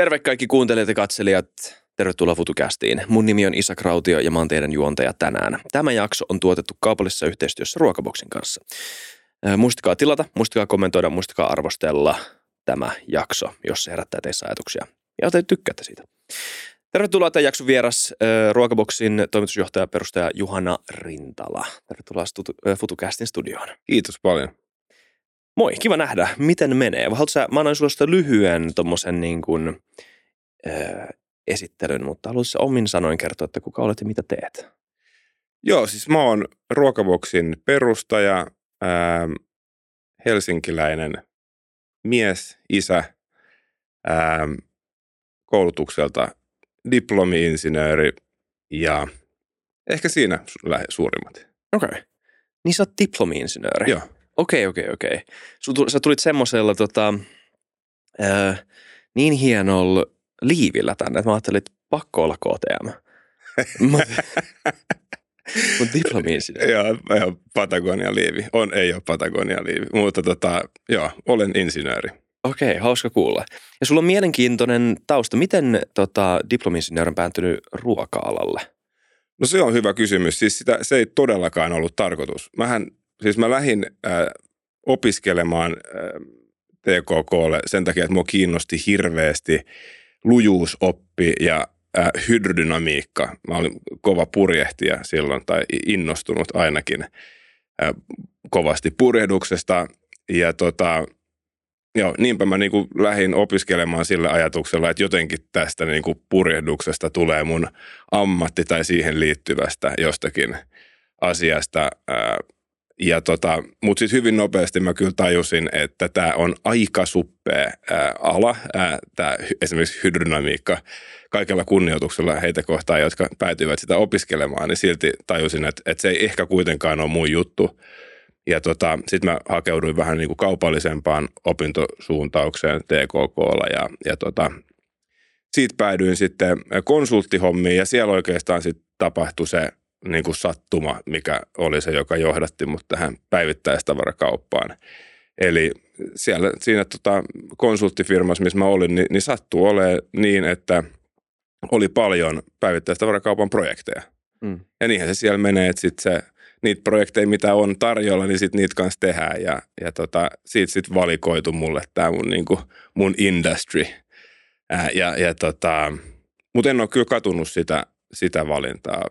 Terve kaikki kuuntelijat ja katselijat. Tervetuloa FutuCastiin. Mun nimi on Isa Krautio ja mä oon teidän juontaja tänään. Tämä jakso on tuotettu kaupallisessa yhteistyössä Ruokaboksin kanssa. Äh, Muistakaa tilata, muistakaa kommentoida, muistakaa arvostella tämä jakso, jos se herättää teissä ajatuksia. Ja te tykkäätte siitä. Tervetuloa tämän jakson vieras äh, Ruokaboksin toimitusjohtaja ja perustaja Juhana Rintala. Tervetuloa äh, FutuCastin studioon. Kiitos paljon. Moi, kiva nähdä. Miten menee? Haluatko sä, mä annoin sulle sitä lyhyen tommosen niin kuin, äh, esittelyn, mutta haluaisin sä omin sanoin kertoa, että kuka olet ja mitä teet? Joo, siis mä oon Ruokaboksin perustaja, ää, helsinkiläinen mies, isä, ää, koulutukselta diplomi-insinööri ja ehkä siinä lähe- suurimmat. Okei. Okay. Niin sä oot diplomi-insinööri? Joo. Okei, okei, okei. Sul Sä tulit semmoisella tota, äh, niin hienolla liivillä tänne, että mä ajattelin, että pakko olla KTM. Mutta mut diplomi-insinööri. Joo, joo Patagonia liivi. On, ei ole Patagonia liivi, mutta tota, joo, olen insinööri. Okei, okay, hauska kuulla. Ja sulla on mielenkiintoinen tausta. Miten tota, diplomi-insinööri on päätynyt ruoka-alalle? No se on hyvä kysymys. Siis sitä, se ei todellakaan ollut tarkoitus. Mähän, siis mä lähdin äh, opiskelemaan äh, TKKlle sen takia, että mua kiinnosti hirveästi lujuusoppi ja äh, hydrodynamiikka. Mä olin kova purjehtija silloin, tai innostunut ainakin äh, kovasti purjehduksesta. Ja tota, joo, niinpä mä niinku lähdin opiskelemaan sillä ajatuksella, että jotenkin tästä niinku purjehduksesta tulee mun ammatti tai siihen liittyvästä jostakin asiasta. Ja tota, mutta sitten hyvin nopeasti mä kyllä tajusin, että tämä on aika suppea ää, ala, tämä esimerkiksi hydrodynamiikka, kaikella kunnioituksella heitä kohtaan, jotka päätyivät sitä opiskelemaan, niin silti tajusin, että, että se ei ehkä kuitenkaan ole mun juttu. Ja tota, sitten mä hakeuduin vähän niin kuin kaupallisempaan opintosuuntaukseen TKKlla ja, ja tota, siitä päädyin sitten konsulttihommiin ja siellä oikeastaan sitten tapahtui se niin kuin sattuma, mikä oli se, joka johdatti mut tähän päivittäistavarakauppaan. Eli siellä, siinä tota, konsulttifirmassa, missä mä olin, niin, niin sattuu olemaan niin, että oli paljon päivittäistavarakaupan projekteja. Mm. Ja niinhän se siellä menee, että sit se, niitä projekteja, mitä on tarjolla, niin sit niitä kanssa tehdään. Ja, ja tota, siitä sitten valikoitu mulle tämä mun, niinku, mun industry. Ää, ja, ja tota, mutta en ole kyllä katunut sitä, sitä valintaa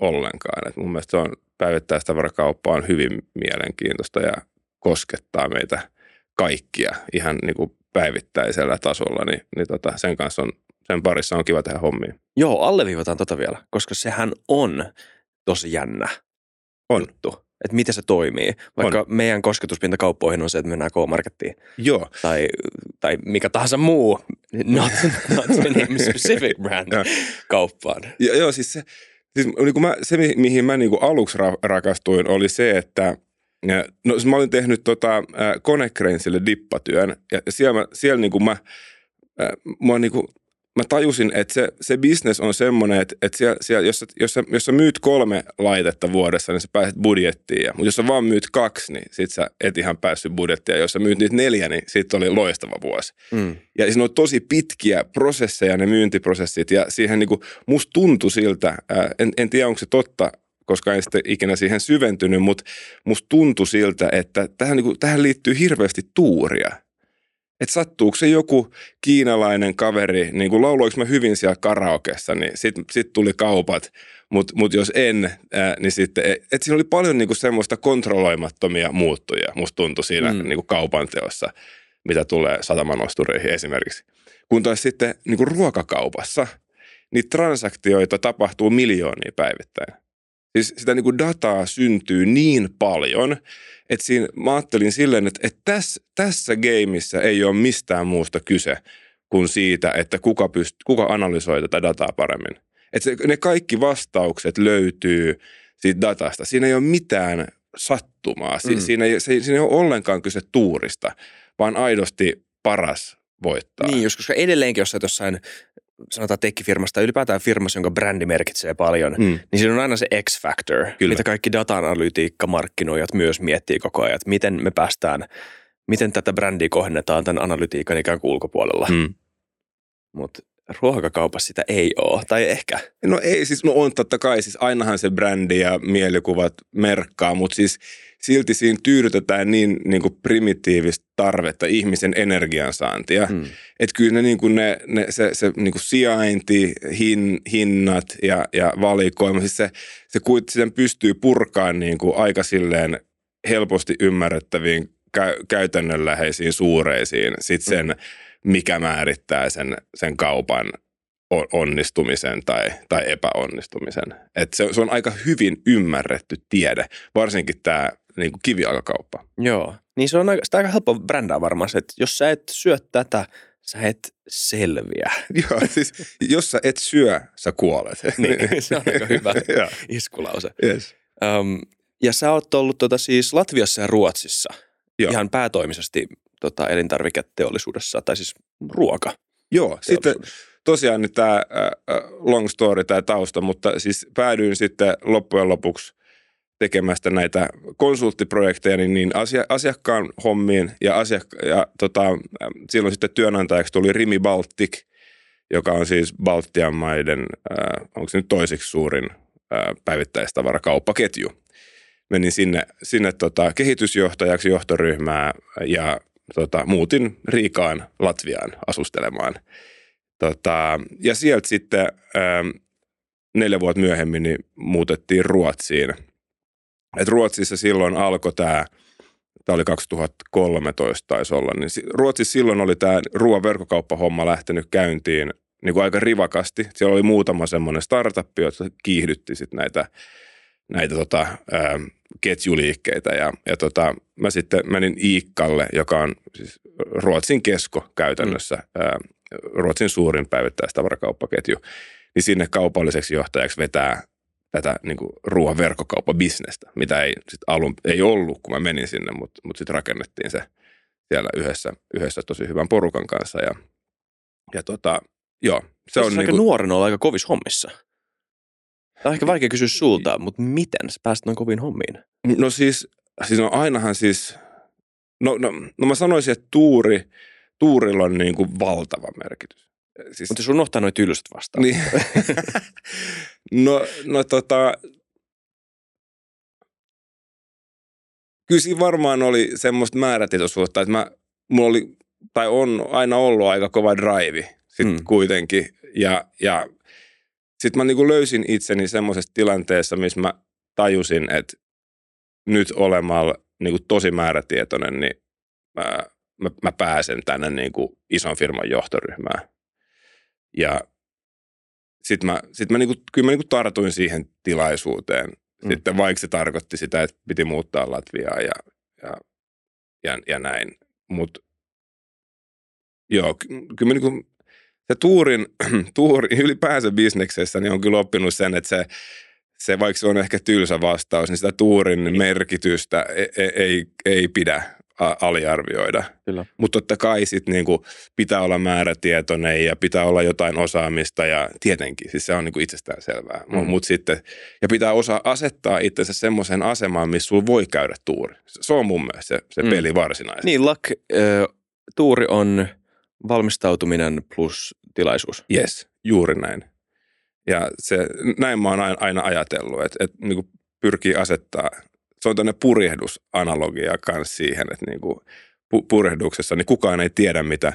ollenkaan. Et mun mielestä se on päivittäistavarakauppa on hyvin mielenkiintoista ja koskettaa meitä kaikkia ihan niin kuin päivittäisellä tasolla, niin, niin tota, sen kanssa on, sen parissa on kiva tehdä hommia. Joo, alleviivataan tota vielä, koska sehän on tosi jännä On. juttu. Että miten se toimii. Vaikka On. meidän kosketuspinta kauppoihin on se, että mennään K-Markettiin Joo, tai, tai mikä tahansa muu, not, not specific brand, Joo. kauppaan. ja, joo siis se, siis niin kuin mä, se mi- mihin mä niin kuin aluksi ra- rakastuin oli se, että no siis mä olin tehnyt tota, Konecranesille dippatyön ja siellä, mä, siellä niin kuin mä, mä, niin kuin, mä tajusin, että se, se business on semmoinen, että, että siellä, siellä, jos, jos, sä, jos sä myyt kolme laitetta vuodessa, niin sä pääset budjettiin. Ja, mutta jos sä vaan myyt kaksi, niin sit sä et ihan päässyt budjettiin. Ja jos sä myyt niitä neljä, niin sit oli loistava vuosi. Mm. Ja siinä on tosi pitkiä prosesseja ne myyntiprosessit ja siihen niin kuin, musta tuntui siltä, ää, en, en tiedä onko se totta, koska en sitten ikinä siihen syventynyt, mutta musta tuntui siltä, että tähän, niin kuin, tähän liittyy hirveästi tuuria. Että sattuuko se joku kiinalainen kaveri, niin kuin lauloinko mä hyvin siellä karaokessa, niin sitten sit tuli kaupat, mutta mut jos en, ää, niin sitten, että siinä oli paljon niin kuin semmoista kontrolloimattomia muuttuja, musta tuntui siinä Mm. niin kuin kaupan teossa, mitä tulee satamanostureihin esimerkiksi. Kun taas sitten niin kuin ruokakaupassa, niitä transaktioita tapahtuu miljoonia päivittäin. Siis sitä niin kuin dataa syntyy niin paljon, että siinä mä ajattelin silleen, että, että tässä, tässä gameissa ei ole mistään muusta kyse kuin siitä, että kuka, pyst, kuka analysoi tätä dataa paremmin. Että se, ne kaikki vastaukset löytyy siitä datasta. Siinä ei ole mitään sattumaa. Si, Mm. siinä, ei, se, siinä ei ole ollenkaan kyse tuurista, vaan aidosti paras voittaa. Niin, just koska edelleenkin, jos sä jossain sanotaan tekkifirmasta tai ylipäätään firmassa, jonka brändi merkitsee paljon, Mm. niin siinä on aina se X-factor, Kyllä. mitä kaikki data-analytiikka, markkinoijat myös miettii koko ajan, että miten me päästään, miten tätä brändiä kohdennetaan tämän analytiikan ikään kuin ulkopuolella. Mm. mutta ruokakaupassa sitä ei ole, tai ehkä. No ei, siis no on totta kai, siis ainahan se brändi ja mielikuvat merkkaa, mutta siis silti siinä tyydytetään niin, niin kuin primitiivistä tarvetta ihmisen energiansaantia. Mm. Että kyllä ne, niin kuin ne, ne, se, se niin kuin sijainti, hin, hinnat ja, ja valikoima, siis se, se sen pystyy purkaan niin kuin aika silleen helposti ymmärrettäviin kä- käytännönläheisiin suureisiin sitten sen, mm. mikä määrittää sen, sen kaupan onnistumisen tai, tai epäonnistumisen. Et se, se on aika hyvin ymmärretty tiede, varsinkin tämä niin kuin kivijalkakauppa. Joo, niin se on aika, sitä aika helppo brändää varmaan se, että jos sä et syö tätä, sä et selviä. Joo, siis jos sä et syö, sä kuolet. niin, se on aika hyvä iskulause. Yes. Um, ja sä oot ollut tota, siis Latviassa ja Ruotsissa Joo. ihan päätoimisesti tota, elintarviketeollisuudessa, tai siis ruoka. Joo, sitten tosiaan nyt tämä long story, tämä tausta, mutta siis päädyin sitten loppujen lopuksi tekemästä näitä konsulttiprojekteja niin, niin asia, asiakkaan hommiin ja, asiak- ja tota, silloin sitten työnantajaksi tuli Rimi Baltic, joka on siis Baltian maiden, äh, onko se nyt toisiksi suurin äh, päivittäistavarakauppaketju. Menin sinne, sinne tota, kehitysjohtajaksi johtoryhmää ja tota, muutin Riikaan Latviaan asustelemaan. Tota, ja sieltä sitten äh, neljä vuotta myöhemmin niin muutettiin Ruotsiin – et Ruotsissa silloin alkoi tämä, tämä oli 2013 taisi olla, niin Ruotsissa silloin oli tämä ruoan verkkokauppahomma lähtenyt käyntiin niin kuin aika rivakasti. Siellä oli muutama semmoinen startup, jotka kiihdytti sit näitä, näitä tota, ää, ketjuliikkeitä. Ja, ja tota, mä sitten menin Iikkalle, joka on siis Ruotsin kesko käytännössä, mm. ää, Ruotsin suurin päivittäistavarakauppaketju, niin sinne kaupalliseksi johtajaksi vetää tätä niin kuin ruoan verkkokauppabisnestä, mitä ei sit alun ei ollut, kun mä menin sinne, mutta mut sitten rakennettiin se siellä yhdessä, yhdessä tosi hyvän porukan kanssa. Ja, ja tota, joo, se on niin aika kuin... nuorena olla aika kovis hommissa. Tämä on ehkä vaikea kysyä sulta, mutta miten sä pääsit noin koviin hommiin? No siis, siis no ainahan siis, no, no, no mä sanoisin, että tuuri, tuurilla on niin kuin valtava merkitys. Siis... Mutta jos unohtaa noin tylsät vastaan. Niin. no, no tota, kyllä siinä varmaan oli semmoista määrätietoisuutta, että mä, mulla oli, tai on aina ollut aika kova drive sitten hmm. kuitenkin. Ja, ja sitten mä niinku löysin itseni semmoisessa tilanteessa, missä mä tajusin, että nyt olemalla niinku tosi määrätietoinen, niin mä, mä, mä pääsen tänne niinku ison firman johtoryhmään. Ja sitten mä, sit mä niinku, kyllä mä niinku tartuin siihen tilaisuuteen. Mm. Sitten vaikka se tarkoitti sitä, että piti muuttaa Latviaa ja, ja, ja, ja näin. Mutta joo, kyllä mä niinku, se tuurin, tuuri, ylipäänsä bisneksessä niin on kyllä oppinut sen, että se, se vaikka se on ehkä tylsä vastaus, niin sitä tuurin merkitystä ei, ei, ei, ei pidä aliarvioida. Mutta totta kai sit niinku pitää olla määrätietoinen ja pitää olla jotain osaamista ja tietenkin, siis se on niinku itsestään selvää. Mm. Mut sitten, ja pitää osaa asettaa itsensä semmoiseen asemaan, missä sulla voi käydä tuuri. Se on mun mielestä se, se mm. peli varsinaisesti. Niin, luck, äh, tuuri on valmistautuminen plus tilaisuus. Yes, juuri näin. Ja se, näin mä oon aina ajatellut, että, että niin pyrkii asettaa se on tämmöinen purjehdusanalogia kanssa siihen, että niin kuin purjehduksessa niin kukaan ei tiedä, mitä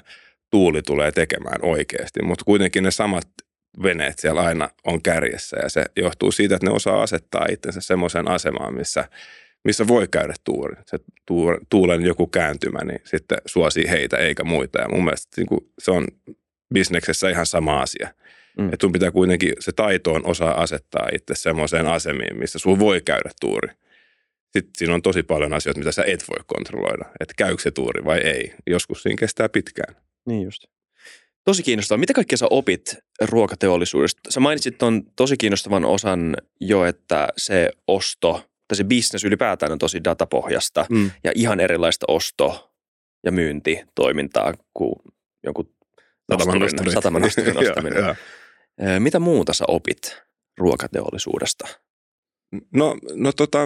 tuuli tulee tekemään oikeasti, mutta kuitenkin ne samat veneet siellä aina on kärjessä ja se johtuu siitä, että ne osaa asettaa itsensä semmoiseen asemaan, missä, missä voi käydä tuuri. Se tuulen joku kääntymä, niin sitten suosii heitä eikä muita ja mun mielestä niin kuin se on bisneksessä ihan sama asia. Mm. Että sun pitää kuitenkin, se taito on osaa asettaa itse semmoiseen asemiin, missä sun voi käydä tuuri sitten siinä on tosi paljon asioita, mitä sä et voi kontrolloida. Että käykö se tuuri vai ei. Joskus siinä kestää pitkään. Niin just. Tosi kiinnostavaa. Mitä kaikkea sä opit ruokateollisuudesta? Sä mainitsit tuon tosi kiinnostavan osan jo, että se osto tai se business ylipäätään on tosi datapohjasta mm. ja ihan erilaista osto- ja myyntitoimintaa kuin jonkun sataman nostaminen. Mitä muuta sä opit ruokateollisuudesta? No, no tota,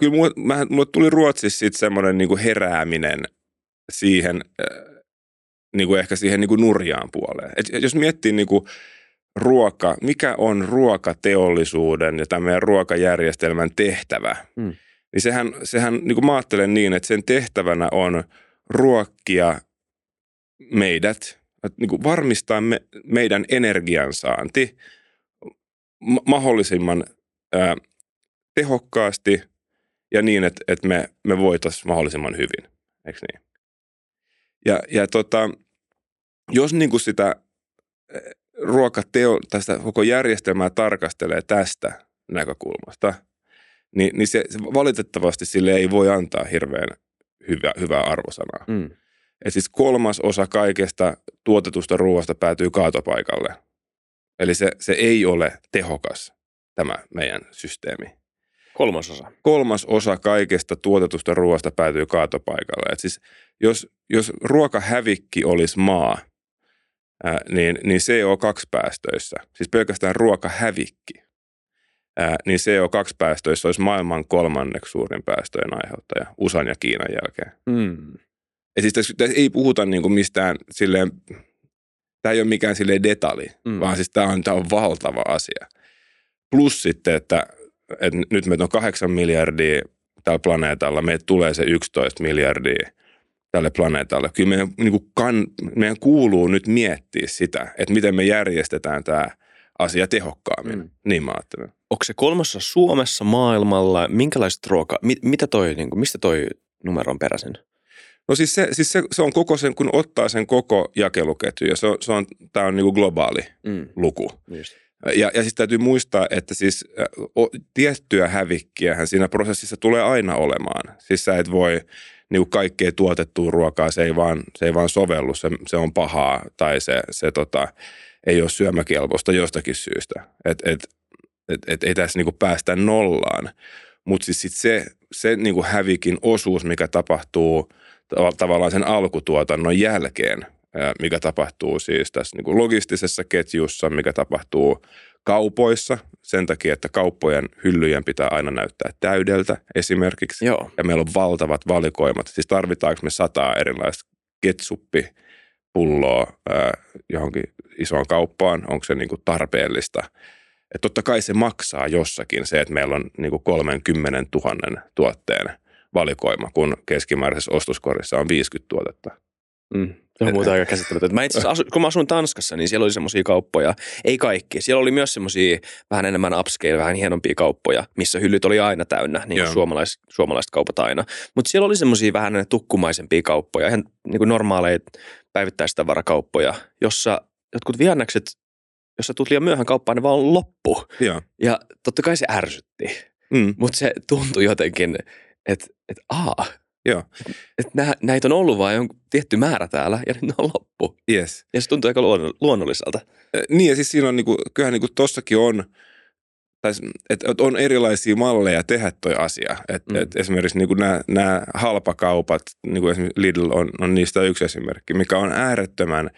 kyllä mulle, mä, mulle tuli Ruotsissa sitten semmoinen niin herääminen siihen, niin kuin ehkä siihen niin kuin nurjaan puoleen. Et jos miettii niin kuin ruoka, mikä on ruokateollisuuden ja tämän meidän ruokajärjestelmän tehtävä, mm. niin sehän, sehän niin kuin mä ajattelen niin, että sen tehtävänä on ruokkia meidät, niin kuin varmistaa me, meidän energiansaanti ma- mahdollisimman ää, tehokkaasti ja niin, että, että me, me voitaisiin mahdollisimman hyvin. Eikö niin? Ja, ja tota, jos niin kuin sitä ruokateo, tästä koko järjestelmää tarkastelee tästä näkökulmasta, niin, niin se, se valitettavasti sille ei voi antaa hirveän hyvä, hyvää arvosanaa. Mm. Et siis kolmas osa kaikesta tuotetusta ruoasta päätyy kaatopaikalle. Eli se, se ei ole tehokas, tämä meidän systeemi. Kolmasosa. Kolmas osa kaikesta tuotetusta ruoasta päätyy kaatopaikalle. Et siis jos, jos ruokahävikki olisi maa, ää, niin, niin CO2-päästöissä, siis pelkästään ruokahävikki, ää, niin CO2-päästöissä olisi maailman kolmanneksi suurin päästöjen aiheuttaja USAn ja Kiinan jälkeen. Mm. Ja siis tässä, tässä ei puhuta niin kuin mistään silleen, tämä ei ole mikään silleen detali, mm. vaan siis tämä on, tämä on valtava asia. Plus sitten, että, että nyt meitä on kahdeksan miljardia tällä planeetalla, meitä tulee se 11 miljardia tälle planeetalle. Kyllä meidän, niin kuin kan, meidän kuuluu nyt miettiä sitä, että miten me järjestetään tämä asia tehokkaammin. Mm. Niin mä ajattelen. Onko se kolmassa Suomessa, maailmalla, minkälaista ruokaa, mit, mitä toi, niin kuin, mistä toi numero on peräisin? No siis, se, siis se, se on koko sen, kun ottaa sen koko jakeluketju ja se on, se on, tämä on niin kuin globaali mm. luku. Just. Ja, ja siis täytyy muistaa, että siis o, tiettyä hävikkiä siinä prosessissa tulee aina olemaan. Siis sä et voi niin kuin kaikkea tuotettua ruokaa, se ei vaan, se ei vaan sovellu, se, se on pahaa tai se, se tota, ei ole syömäkelpoista jostakin syystä. Et, et, et, et, ei tässä niin kuin päästä nollaan. Mutta siis sit se, se niin kuin hävikin osuus, mikä tapahtuu tavallaan sen alkutuotannon jälkeen, mikä tapahtuu siis tässä niin kuin logistisessa ketjussa, mikä tapahtuu kaupoissa sen takia, että kauppojen hyllyjen pitää aina näyttää täydeltä esimerkiksi. Joo. Ja meillä on valtavat valikoimat. Siis tarvitaanko me sataa erilaista ketsuppipulloa ää, johonkin isoon kauppaan? Onko se niin kuin tarpeellista? Et totta kai se maksaa jossakin se, että meillä on niin kuin 30 000 tuotteen valikoima, kun keskimääräisessä ostoskorissa on 50 tuotetta. Mm. Se on muuta aika käsittämätöntä. Mä itse asu, kun mä asuin Tanskassa, niin siellä oli semmoisia kauppoja. Ei kaikki. Siellä oli myös semmoisia vähän enemmän upscale, vähän hienompia kauppoja, missä hyllyt oli aina täynnä, niin kuin suomalais, suomalaiset kaupat aina. Mutta siellä oli semmoisia vähän tukkumaisempia kauppoja, ihan niin kuin normaaleja päivittäistavarakauppoja, jossa jotkut vihannekset, jos sä tulet liian myöhään kauppaan, ne vaan on loppu. Ja, ja totta kai se ärsytti. Mm. Mutta se tuntui jotenkin, että et, aa, Joo. Että nä, näitä on ollut vain tietty määrä täällä ja nyt ne on loppu. Yes. Ja se tuntuu aika luonnolliselta. Niin ja siis siinä on niinku, kyllähän niinku tossakin on, tai et, et on erilaisia malleja tehdä toi asia. Et, mm. et esimerkiksi niinku nämä halpakaupat, niinku esimerkiksi Lidl on, on niistä yksi esimerkki, mikä on äärettömän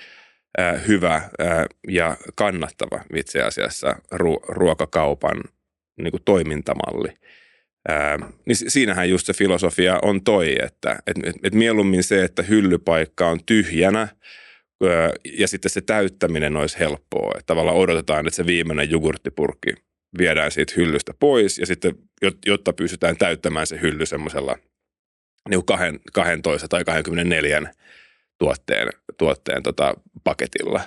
äh, hyvä äh, ja kannattava itse asiassa ru- ruokakaupan niinku toimintamalli. Ää, niin siinähän just se filosofia on toi, että et, et, et mieluummin se, että hyllypaikka on tyhjänä ää, ja sitten se täyttäminen olisi helppoa. Että tavallaan odotetaan, että se viimeinen jogurttipurkki viedään siitä hyllystä pois ja sitten, jotta pystytään täyttämään se hylly semmoisella niin 12 tai 24 tuotteen, tuotteen tota paketilla.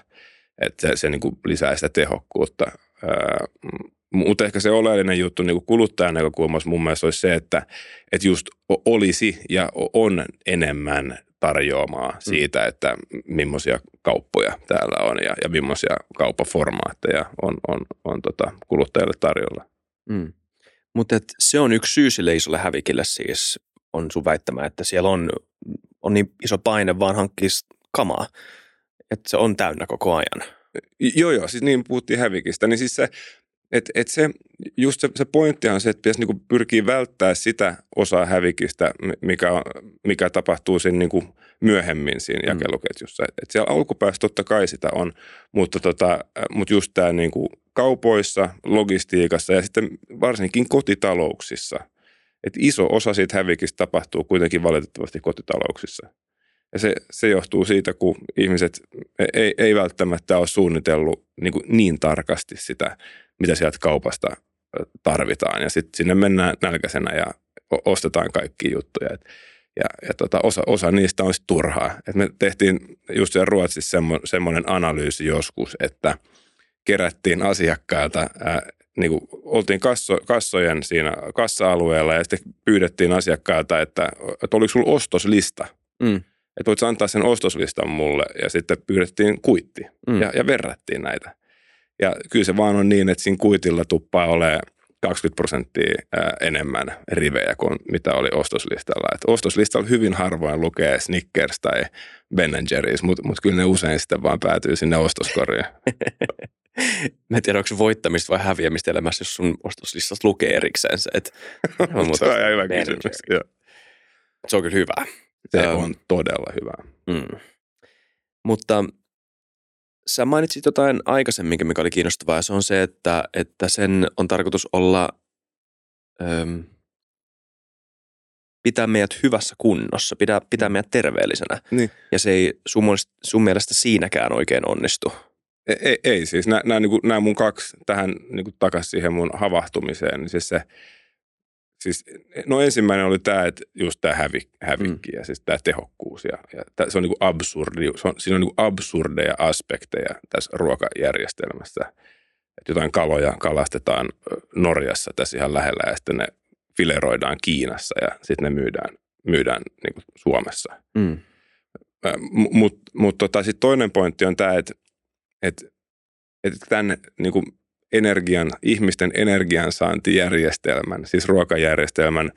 Että se, se niin kuin lisää sitä tehokkuutta. Ää, mutta ehkä se oleellinen juttu niin kuin kuluttajan näkökulmassa mun mielestä olisi se, että, että just olisi ja on enemmän tarjoamaa mm. siitä, että millaisia kauppoja täällä on ja, ja millaisia kauppaformaatteja on, on, on tota kuluttajalle tarjolla. Mm. Mutta se on yksi syy sille isolle hävikille siis, on sun väittämä, että siellä on, on niin iso paine vaan hankkia kamaa, että se on täynnä koko ajan. Joo, joo, siis niin puhuttiin hävikistä, niin siis se, et, et se, just se, se pointti on se, että pitäisi niinku pyrkiä välttää sitä osaa hävikistä, mikä, mikä tapahtuu siinä niinku myöhemmin siinä mm. jakeluketjussa. Et, et siellä alkupäässä totta kai sitä on, mutta, tota, mutta just tämä niinku kaupoissa, logistiikassa ja sitten varsinkin kotitalouksissa. Et iso osa siitä hävikistä tapahtuu kuitenkin valitettavasti kotitalouksissa. Ja se, se johtuu siitä, kun ihmiset ei, ei välttämättä ole suunnitellut niin, kuin niin tarkasti sitä, mitä sieltä kaupasta tarvitaan. Ja sitten sinne mennään nälkäisenä ja ostetaan kaikki juttuja. Et, ja, ja tota, osa, osa niistä on sitten turhaa. Et me tehtiin just siellä Ruotsissa semmo, semmoinen analyysi joskus, että kerättiin asiakkailta, ää, niin kuin oltiin kasso, kassojen siinä kassa-alueella ja sitten pyydettiin asiakkailta, että, että oliko sulla ostoslista. Mm. Että voit antaa sen ostoslistan mulle ja sitten pyydettiin kuitti mm. ja, ja verrattiin näitä. Ja kyllä se vaan on niin, että siinä kuitilla tuppaa olemaan 20 prosenttia enemmän rivejä kuin mitä oli ostoslistalla. Et ostoslistalla hyvin harvoin lukee Snickers tai Ben Jerry's, mutta mut kyllä ne usein sitten vaan päätyy sinne ostoskoriin. Mä en tiedä, onko voittamista vai häviämistä elämässä, jos sun ostoslistassa lukee erikseen se. Että se on hyvä kysymys. Se on kyllä hyvä. Se um, on todella hyvä. Mm. Mutta Sä mainitsit jotain aikaisemmin, mikä oli kiinnostavaa, se on se, että, että sen on tarkoitus olla, öm, pitää meidät hyvässä kunnossa, pitää, pitää meidät terveellisenä. Niin. Ja se ei sun, sun mielestä siinäkään oikein onnistu. Ei, ei, ei siis. Nämä, nämä, niin nämä mun kaksi tähän niin takaisin siihen mun havahtumiseen, niin siis se – Siis, no ensimmäinen oli tämä, että just tämä hävik, hävikki mm. ja siis tämä tehokkuus. Ja, ja tää, se on niin absurdi, se on, siinä on niin absurdeja aspekteja tässä ruokajärjestelmässä. Että jotain kaloja kalastetaan Norjassa tässä ihan lähellä ja sitten ne fileroidaan Kiinassa ja sitten ne myydään, myydään niin kuin Suomessa. Mm. Mutta mut tota, sitten toinen pointti on tämä, että et, et tämän niin kuin energian, ihmisten energiansaantijärjestelmän, siis ruokajärjestelmän,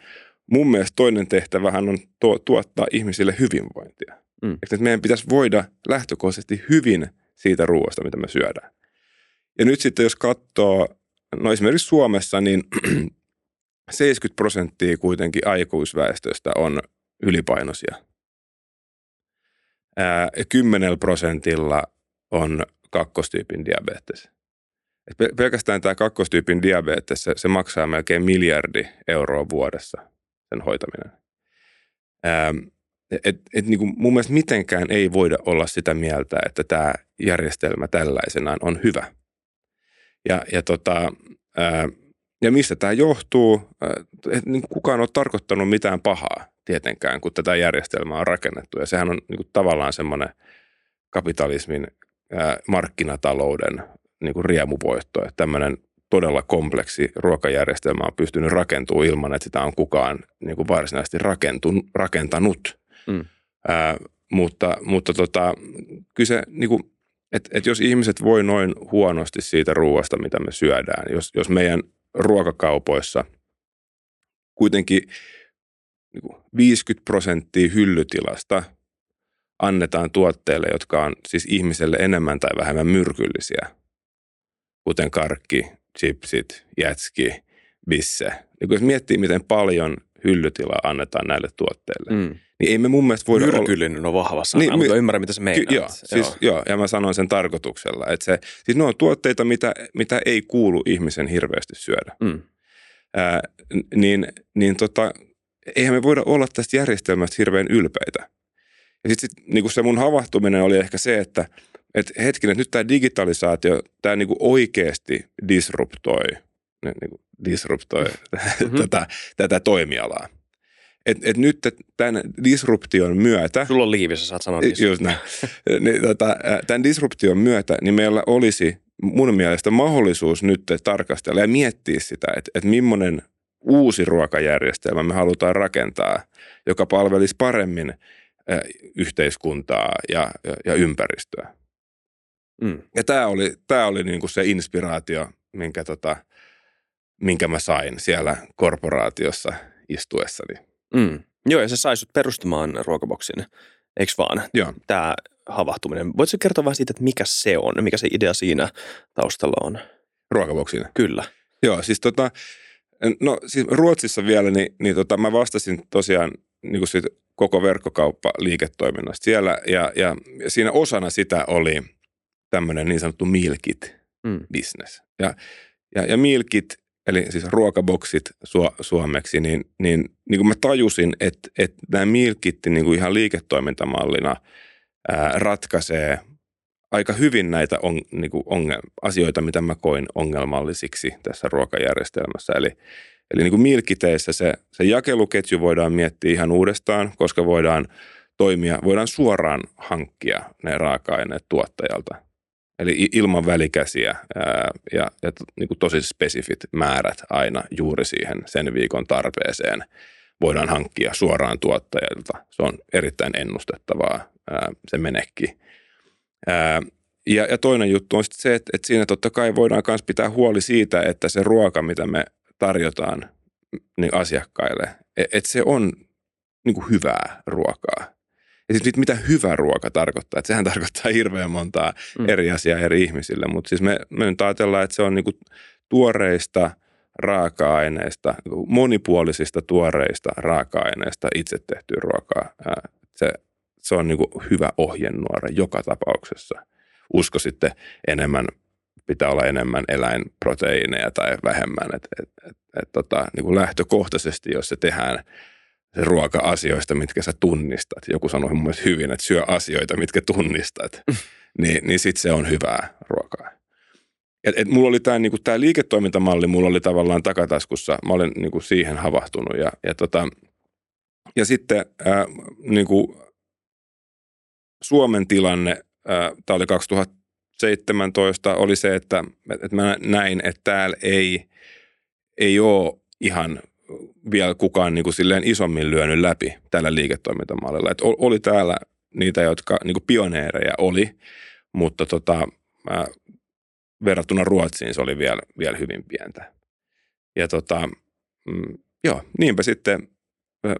mun mielestä toinen tehtävähän on tuo, tuottaa ihmisille hyvinvointia. Mm. Että meidän pitäisi voida lähtökohtaisesti hyvin siitä ruoasta, mitä me syödään. Ja nyt sitten jos katsoo, no esimerkiksi Suomessa, niin 70 prosenttia kuitenkin aikuisväestöstä on ylipainoisia. Ää, 10 prosentilla on kakkostyypin diabetes. Pelkästään tämä kakkostyypin diabetes, se, se maksaa melkein miljardi euroa vuodessa, sen hoitaminen. Ähm, et, et niin kuin mun mielestä mitenkään ei voida olla sitä mieltä, että tämä järjestelmä tällaisenaan on hyvä. Ja, ja, tota, ää, ja mistä tämä johtuu? Et niin kukaan ole tarkoittanut mitään pahaa tietenkään, kun tätä järjestelmää on rakennettu. Ja sehän on niin kuin tavallaan semmoinen kapitalismin, ää, markkinatalouden niin kuin riemuvoitto, että tämmöinen todella kompleksi ruokajärjestelmä on pystynyt rakentumaan ilman, että sitä on kukaan niin kuin varsinaisesti rakentun, rakentanut. Mm. Ää, mutta mutta tota, kyllä se, niin kuin, että, että jos ihmiset voi noin huonosti siitä ruoasta, mitä me syödään, jos, jos meidän ruokakaupoissa kuitenkin niin kuin 50 prosenttia hyllytilasta annetaan tuotteille, jotka on siis ihmiselle enemmän tai vähemmän myrkyllisiä – kuten karkki, chipsit, jätski, bisse. Niin jos miettii, miten paljon hyllytilaa annetaan näille tuotteille, mm. niin ei me mun mielestä voida Myrkyllinen olla... on vahva sana, niin, mutta ymmärrän, mitä se meinaat. Ky- joo, siis, joo. joo, ja mä sanon sen tarkoituksella. Että se, siis ne on tuotteita, mitä, mitä ei kuulu ihmisen hirveästi syödä. Mm. Ää, niin niin tota, eihän me voida olla tästä järjestelmästä hirveän ylpeitä. Ja sitten sit, niin se mun havahtuminen oli ehkä se, että – että hetkinen, nyt tämä digitalisaatio, tämä niinku oikeasti disruptoi, niinku disruptoi mm-hmm. tätä, tätä toimialaa. Et, et nyt tämän disruption myötä... Sulla on liivissä, saat sanoa Just näin. niin, tota, tämän disruption myötä niin meillä olisi mun mielestä mahdollisuus nyt tarkastella ja miettiä sitä, että, että millainen uusi ruokajärjestelmä me halutaan rakentaa, joka palvelisi paremmin yhteiskuntaa ja, ja, ja ympäristöä. Mm. Ja tämä oli, tää oli niinku se inspiraatio, minkä, tota, minkä mä sain siellä korporaatiossa istuessani. Mm. Joo, ja se sai sut perustamaan ruokaboksin, eikö vaan? Joo. Tämä havahtuminen. Voitko kertoa vähän siitä, että mikä se on, mikä se idea siinä taustalla on? Ruokaboksin? Kyllä. Joo, siis tota, no siis Ruotsissa vielä, niin, niin tota, mä vastasin tosiaan niin kuin siitä koko verkkokauppa liiketoiminnasta siellä, ja, ja siinä osana sitä oli – tämmöinen niin sanottu milkit mm. business. Ja, ja, ja milkit eli siis ruokaboksit su- suomeksi, niin, niin, niin kuin mä tajusin, että, että nämä milkitti niin kuin ihan liiketoimintamallina ää, ratkaisee aika hyvin näitä on, niin kuin ongel, asioita, mitä mä koin ongelmallisiksi tässä ruokajärjestelmässä. Eli, eli niin kuin milkiteissä se, se jakeluketju voidaan miettiä ihan uudestaan, koska voidaan toimia, voidaan suoraan hankkia ne raaka-aineet tuottajalta – Eli ilman välikäsiä ää, ja, ja niin kuin tosi spesifit määrät aina juuri siihen sen viikon tarpeeseen voidaan hankkia suoraan tuottajilta. Se on erittäin ennustettavaa ää, se menekki. Ää, ja, ja toinen juttu on sitten se, että, että siinä totta kai voidaan myös pitää huoli siitä, että se ruoka, mitä me tarjotaan niin asiakkaille, e, että se on niin kuin hyvää ruokaa. Ja sitten mitä hyvä ruoka tarkoittaa, että sehän tarkoittaa hirveän montaa mm. eri asiaa eri ihmisille, mutta siis me, me nyt ajatellaan, että se on niinku tuoreista raaka-aineista, monipuolisista tuoreista raaka-aineista itse tehtyä ruokaa. Se, se on niinku hyvä ohjenuora joka tapauksessa. Usko sitten enemmän, pitää olla enemmän eläinproteiineja tai vähemmän. Et, et, et, et tota, niin lähtökohtaisesti, jos se tehdään – ruoka-asioista, mitkä sä tunnistat. Joku sanoi mun mielestä hyvin, että syö asioita, mitkä tunnistat. niin, niin sit se on hyvää ruokaa. Et, et mulla oli tämä niinku, tää liiketoimintamalli, mulla oli tavallaan takataskussa. Mä olen niinku, siihen havahtunut. Ja, ja, tota, ja sitten ää, niinku, Suomen tilanne, tämä oli 2017, oli se, että, että mä näin, että täällä ei, ei ole ihan vielä kukaan niin kuin silleen isommin lyönyt läpi tällä liiketoimintamallilla. Et oli täällä niitä, jotka niin kuin pioneereja oli, mutta tota, mä, verrattuna Ruotsiin se oli vielä, vielä hyvin pientä. Ja tota, mm, joo, niinpä sitten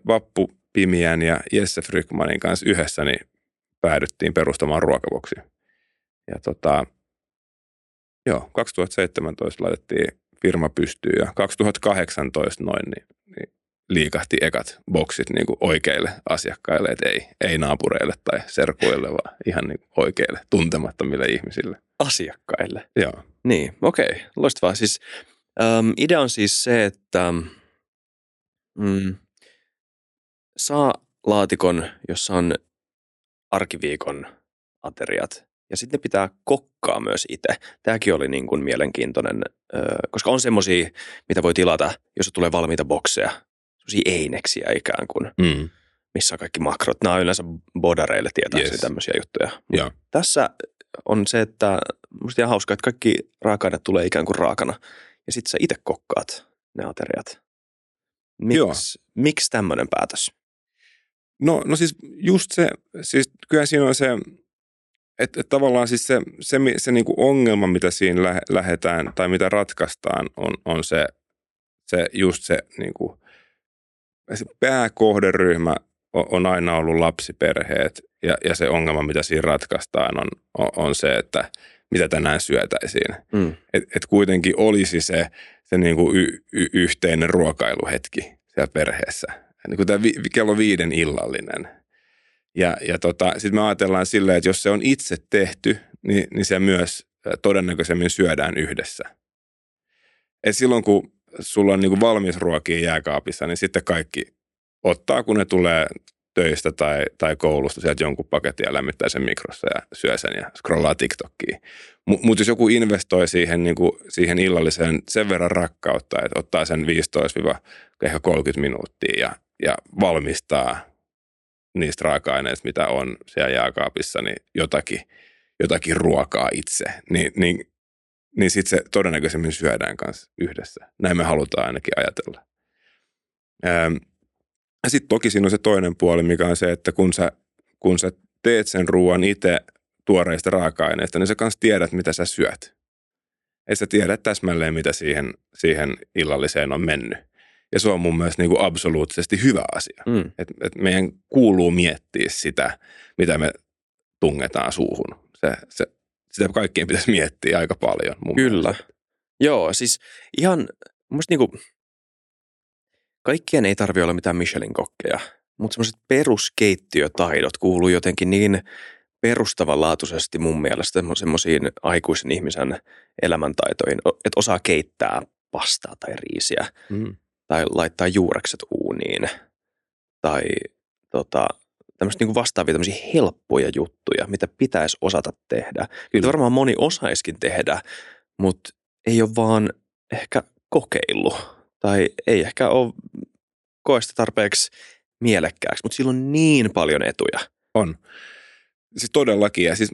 Vappu Pimiän ja Jesse Frykmanin kanssa yhdessä niin päädyttiin perustamaan ruokaboksi. Ja tota, joo, 2017 laitettiin firma pystyy ja 2018 noin niin, niin liikahti ekat boksit niin kuin oikeille asiakkaille, että ei, ei naapureille tai serkuille, vaan ihan niin oikeille tuntemattomille ihmisille. Asiakkaille? Joo. Niin, okei, okay. loistavaa. Siis ähm, idea on siis se, että mm, saa laatikon, jossa on arkiviikon ateriat ja sitten pitää kokkaa myös itse. Tämäkin oli niin kuin mielenkiintoinen, koska on semmoisia, mitä voi tilata, jos tulee valmiita bokseja. Semmoisia eineksiä ikään kuin, mm. missä on kaikki makrot. Nämä on yleensä bodareille tietää yes. tämmöisiä juttuja. Ja. Tässä on se, että musta ihan hauskaa, että kaikki raaka tulee ikään kuin raakana. Ja sitten sä itse kokkaat ne ateriat. Miks, miksi tämmöinen päätös? No, no siis just se, siis kyllä siinä on se että et tavallaan siis se, se, se niinku ongelma, mitä siinä lä- lähetään tai mitä ratkaistaan, on, on se, se just se, niinku, se pääkohderyhmä on, on aina ollut lapsiperheet ja, ja se ongelma, mitä siinä ratkaistaan, on, on, on se, että mitä tänään syötäisiin. Mm. Että et kuitenkin olisi se, se niinku y, y, yhteinen ruokailuhetki siellä perheessä. Niin kuin tämä vi, kello viiden illallinen – ja, ja tota, sitten me ajatellaan silleen, että jos se on itse tehty, niin, niin se myös todennäköisemmin syödään yhdessä. Et silloin kun sulla on niinku valmis ruokia jääkaapissa, niin sitten kaikki ottaa, kun ne tulee töistä tai, tai koulusta sieltä jonkun paketin ja lämmittää sen mikrossa ja syö sen ja scrollaa TikTokia. Mutta jos joku investoi siihen, niin kuin, siihen illalliseen sen verran rakkautta, että ottaa sen 15-30 minuuttia ja, ja valmistaa niistä raaka-aineista, mitä on siellä jääkaapissa, niin jotakin, jotakin ruokaa itse, niin, niin, niin sitten se todennäköisemmin syödään kanssa yhdessä. Näin me halutaan ainakin ajatella. Ja sitten toki siinä on se toinen puoli, mikä on se, että kun sä, kun sä teet sen ruoan itse tuoreista raaka-aineista, niin sä kanssa tiedät, mitä sä syöt. Ei sä tiedä täsmälleen, mitä siihen, siihen illalliseen on mennyt. Ja se on mun mielestä niin kuin absoluuttisesti hyvä asia. Mm. Et, et meidän kuuluu miettiä sitä, mitä me tungetaan suuhun. Se, se, sitä kaikkien pitäisi miettiä aika paljon. Mun Kyllä. Mielestä. Joo, siis ihan, mun niin kuin, kaikkien ei tarvitse olla mitään Michelin-kokkeja, mutta semmoiset peruskeittiötaidot kuuluu jotenkin niin perustavanlaatuisesti mun mielestä semmoisiin aikuisen ihmisen elämäntaitoihin, että osaa keittää pastaa tai riisiä Mm. Tai laittaa juurekset uuniin tai tota, tämmöistä niin vastaavia tämmöisiä helppoja juttuja, mitä pitäisi osata tehdä. Kyllä varmaan moni osaiskin tehdä, mutta ei ole vaan ehkä kokeillut tai ei ehkä ole koe sitä tarpeeksi mielekkääksi, mutta sillä on niin paljon etuja. On. Siis todellakin. Ja siis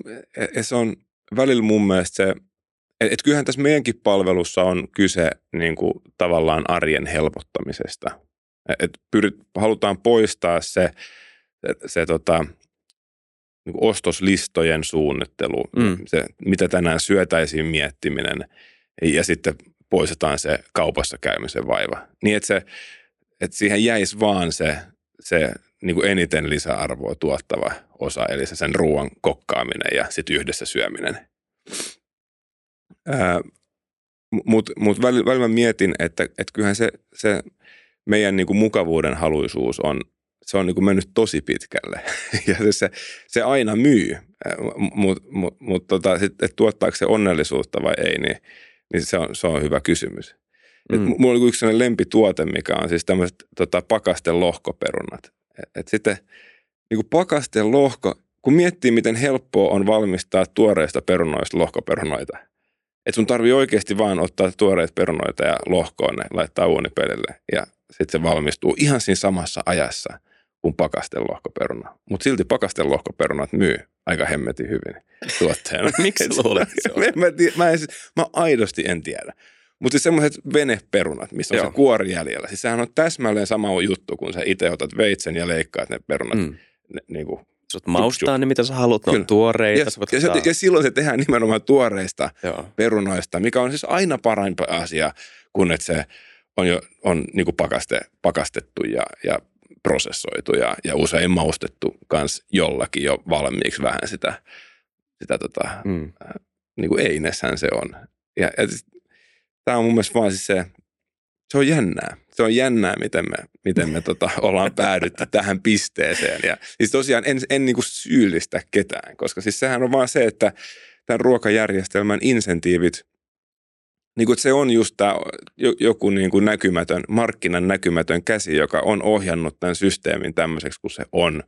ja se on välillä mun mielestä se, että et kyllähän tässä meidänkin palvelussa on kyse niin kuin, tavallaan arjen helpottamisesta. Et pyrit, halutaan poistaa se, se, se tota, niin ostoslistojen suunnittelu, Mm. se, mitä tänään syötäisiin miettiminen, ja sitten poistetaan se kaupassa käymisen vaiva. Niin, että, se, että siihen jäisi vaan se, se niin kuin eniten lisäarvoa tuottava osa, eli se sen ruoan kokkaaminen ja sitten yhdessä syöminen. Mutta mut välillä, välillä mietin, että, että kyllähän se, se meidän niin kuin mukavuuden haluisuus on, se on niin kuin mennyt tosi pitkälle. Ja se, se, se aina myy, mutta mut, mut, tota, sit, että tuottaako se onnellisuutta vai ei, niin, niin se, on, se on hyvä kysymys. Mm. Et Mm. mulla oli yksi sellainen lempituote, mikä on siis tämmöiset tota, pakasten lohkoperunat. Et, et sitten niin kuin pakasten lohko, kun miettii, miten helppoa on valmistaa tuoreista perunoista lohkoperunoita. Että sun tarvii oikeasti vaan ottaa tuoreita perunoita ja lohkoa ne, laittaa uunipelille ja sitten se valmistuu ihan siinä samassa ajassa kuin pakasten lohkoperuna. Mutta silti pakasten lohkoperunat myy aika hemmetin hyvin tuotteena. Miksi luulet, mä, mä, en, siis- mä aidosti en tiedä. Mutta siis semmoiset veneperunat, missä on Joo. se kuori jäljellä. Siis sehän on täsmälleen sama juttu, kun sä itse otat veitsen ja leikkaat ne perunat. Mm. Ne, niin kuin. Voit maustaa ne, mitä sä haluat, ne Kyllä. on tuoreita. Ja, ja, se, ja silloin se tehdään nimenomaan tuoreista Joo. perunoista, mikä on siis aina parempi asia, kun että se on jo on niin kuin pakaste, pakastettu ja, ja prosessoitu ja, ja usein maustettu kans jollakin jo valmiiksi vähän sitä, sitä tota, Mm. niin kuin eineshän se on. Ja, ja tämä on mun mielestä vaan siis se, se on jännää. Se on jännää, miten me, miten me tota, ollaan päädytty tähän pisteeseen. Ja siis tosiaan en, en niin kuin syyllistä ketään, koska siis sehän on vaan se, että tämän ruokajärjestelmän insentiivit, niin kuin se on just tämä joku niin kuin näkymätön, markkinan näkymätön käsi, joka on ohjannut tämän systeemin tämmöiseksi kuin se on.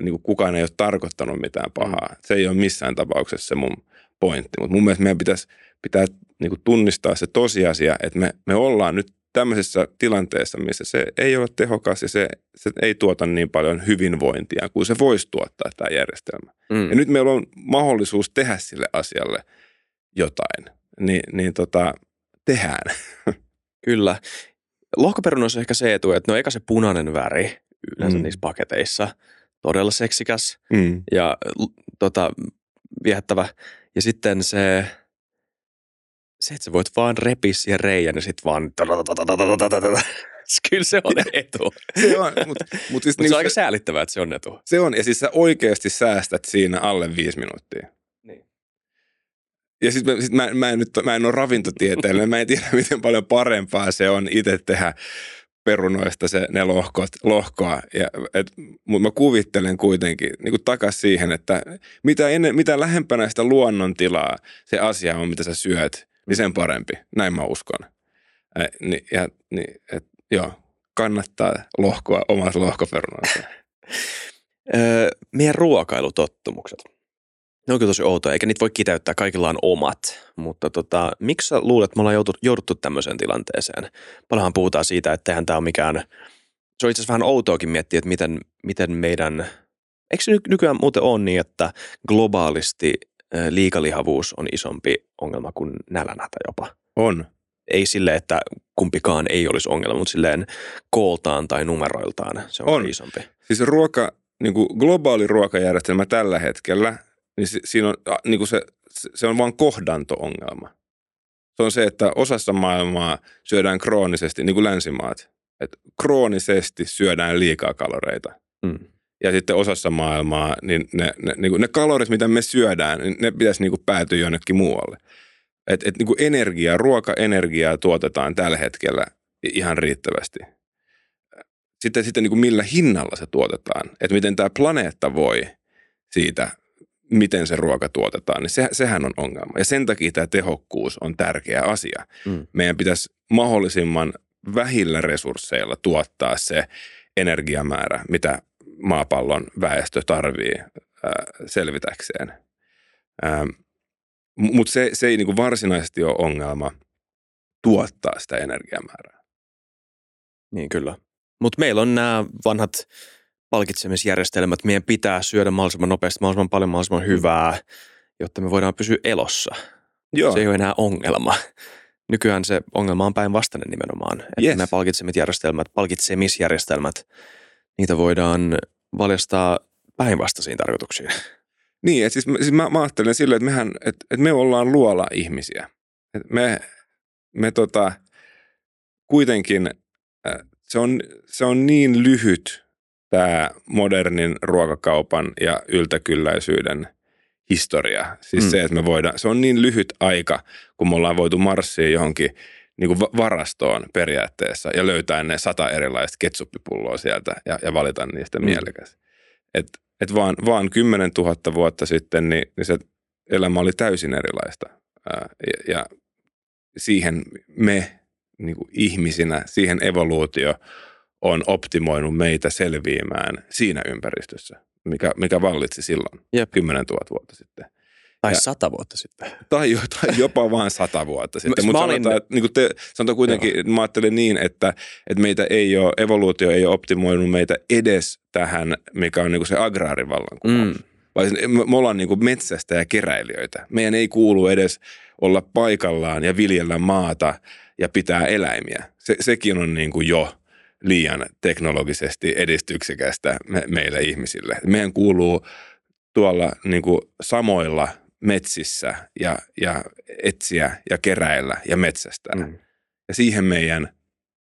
Niin kuin kukaan ei ole tarkoittanut mitään pahaa. Se ei ole missään tapauksessa se mun pointti, mutta mun mielestä meidän pitäisi, pitää niin kuin tunnistaa se tosiasia, että me, me ollaan nyt tämmöisessä tilanteessa, missä se ei ole tehokas ja se, se ei tuota niin paljon hyvinvointia kuin se voisi tuottaa tämä järjestelmä. Mm. Ja nyt meillä on mahdollisuus tehdä sille asialle jotain, niin, niin tota, tehdään. Kyllä. Lohkoperunoissa on ehkä se etu, että no eka se punainen väri yleensä Mm. niissä paketeissa. Todella seksikäs Mm. ja tota, viehättävä. Ja sitten se, se, että sä voit vaan repiä siihen reijän ja sitten vaan... Kyllä se on etu. Se on, mutta mut siis Mutta niin se on aika se, säällittävää, että se on etu. se on, ja siis sä oikeasti säästät siinä alle viisi minuuttia. Niin. Ja sitten mä, sit mä, mä, en nyt, mä en ole ravintotieteellinen, mä en tiedä miten paljon parempaa se on itse tehdä perunoista se, ne lohkot, lohkoa. Ja, et, mutta mä kuvittelen kuitenkin niin kuin takas siihen, että mitä, ennen, mitä lähempänä sitä luonnontilaa se asia on, mitä sä syöt, niin sen parempi. Näin mä uskon. Ä, niin, ja, niin, et, joo, kannattaa lohkoa omat lohkoperunansa. Öö, meidän ruokailutottumukset. Ne on kyllä tosi outoja, eikä niitä voi kiteyttää, kaikilla on omat. Mutta tota, miksi sä luulet, että me ollaan jouduttu, jouduttu tämmöiseen tilanteeseen? Paljonhan puhutaan siitä, että eihän tämä ole mikään... Se on itse asiassa vähän outoakin miettiä, että miten, miten meidän... Eikö se ny- nykyään muuten ole niin, että globaalisti liikalihavuus on isompi ongelma kuin nälänhätä jopa? On. Ei sille, että kumpikaan ei olisi ongelma, mutta silleen kooltaan tai numeroiltaan se on, On. isompi. Siis ruoka, niin kuin globaali ruokajärjestelmä tällä hetkellä, niin si- siinä on, niin kuin se, se- se on vain kohdanto-ongelma. Se on se, että osassa maailmaa syödään kroonisesti, niin kuin länsimaat. Että kroonisesti syödään liikaa kaloreita. Mm. Ja sitten osassa maailmaa, niin ne, ne, niin kuin ne kalorit, mitä me syödään, niin ne pitäisi niin kuin päätyä jonnekin muualle. Et, et niin kuin energiaa, ruokaenergiaa tuotetaan tällä hetkellä ihan riittävästi. Sitten, sitten niin kuin millä hinnalla se tuotetaan. Että miten tämä planeetta voi siitä miten se ruoka tuotetaan, niin se, sehän on ongelma. Ja sen takia tämä tehokkuus on tärkeä asia. Mm. Meidän pitäisi mahdollisimman vähillä resursseilla tuottaa se energiamäärä, mitä maapallon väestö tarvii selvitäkseen. Mutta se, se ei niinku varsinaisesti ole ongelma tuottaa sitä energiamäärää. Niin kyllä. Mutta meillä on nämä vanhat palkitsemisjärjestelmät. Meidän pitää syödä mahdollisimman nopeasti, mahdollisimman paljon, mahdollisimman hyvää, jotta me voidaan pysyä elossa. Joo. Se ei ole enää ongelma. Nykyään se ongelma on päinvastainen nimenomaan. Että Yes. nämä palkitsemisjärjestelmät, palkitsemisjärjestelmät, niitä voidaan valjastaa päinvastaisiin tarkoituksiin. Niin, että siis, mä- siis mä, mä ajattelen silleen, että, mehän, että, että me ollaan luola ihmisiä. Et me, me tota, kuitenkin, äh, se on, se on niin lyhyt tämä modernin ruokakaupan ja yltäkylläisyyden historia. Siis mm. se, että me voidaan, se on niin lyhyt aika, kun me ollaan voitu marssia johonkin niin kuin va- varastoon periaatteessa ja löytää ne sata erilaista ketsuppipulloa sieltä ja, ja valita niistä mm. mielekäs. Et, et vaan, vaan 10 000 vuotta sitten niin, niin se elämä oli täysin erilaista. Ää, ja, ja siihen me niin kuin ihmisinä, siihen evoluutio on optimoinut meitä selviämään siinä ympäristössä, mikä, mikä vallitsi silloin Jep. 10 000 vuotta sitten. Tai Ja- sata vuotta sitten. Tai, tai jopa vain sata vuotta sitten. Mutta sanotaan, että, niin te, sanotaan kuitenkin, mä ajattelen niin, että, että meitä ei ole, evoluutio ei ole optimoinut meitä edes tähän, mikä on niin se agraarivallankumous. Mm. Vai siis me, me ollaan niin metsästä ja keräilijöitä. Meidän ei kuulu edes olla paikallaan ja viljellä maata ja pitää eläimiä. Se, sekin on niin kuin jo liian teknologisesti edistyksekästä me, meille ihmisille. Meidän kuuluu tuolla niin kuin samoilla metsissä ja, ja etsiä ja keräillä ja metsästää. Mm. Ja siihen meidän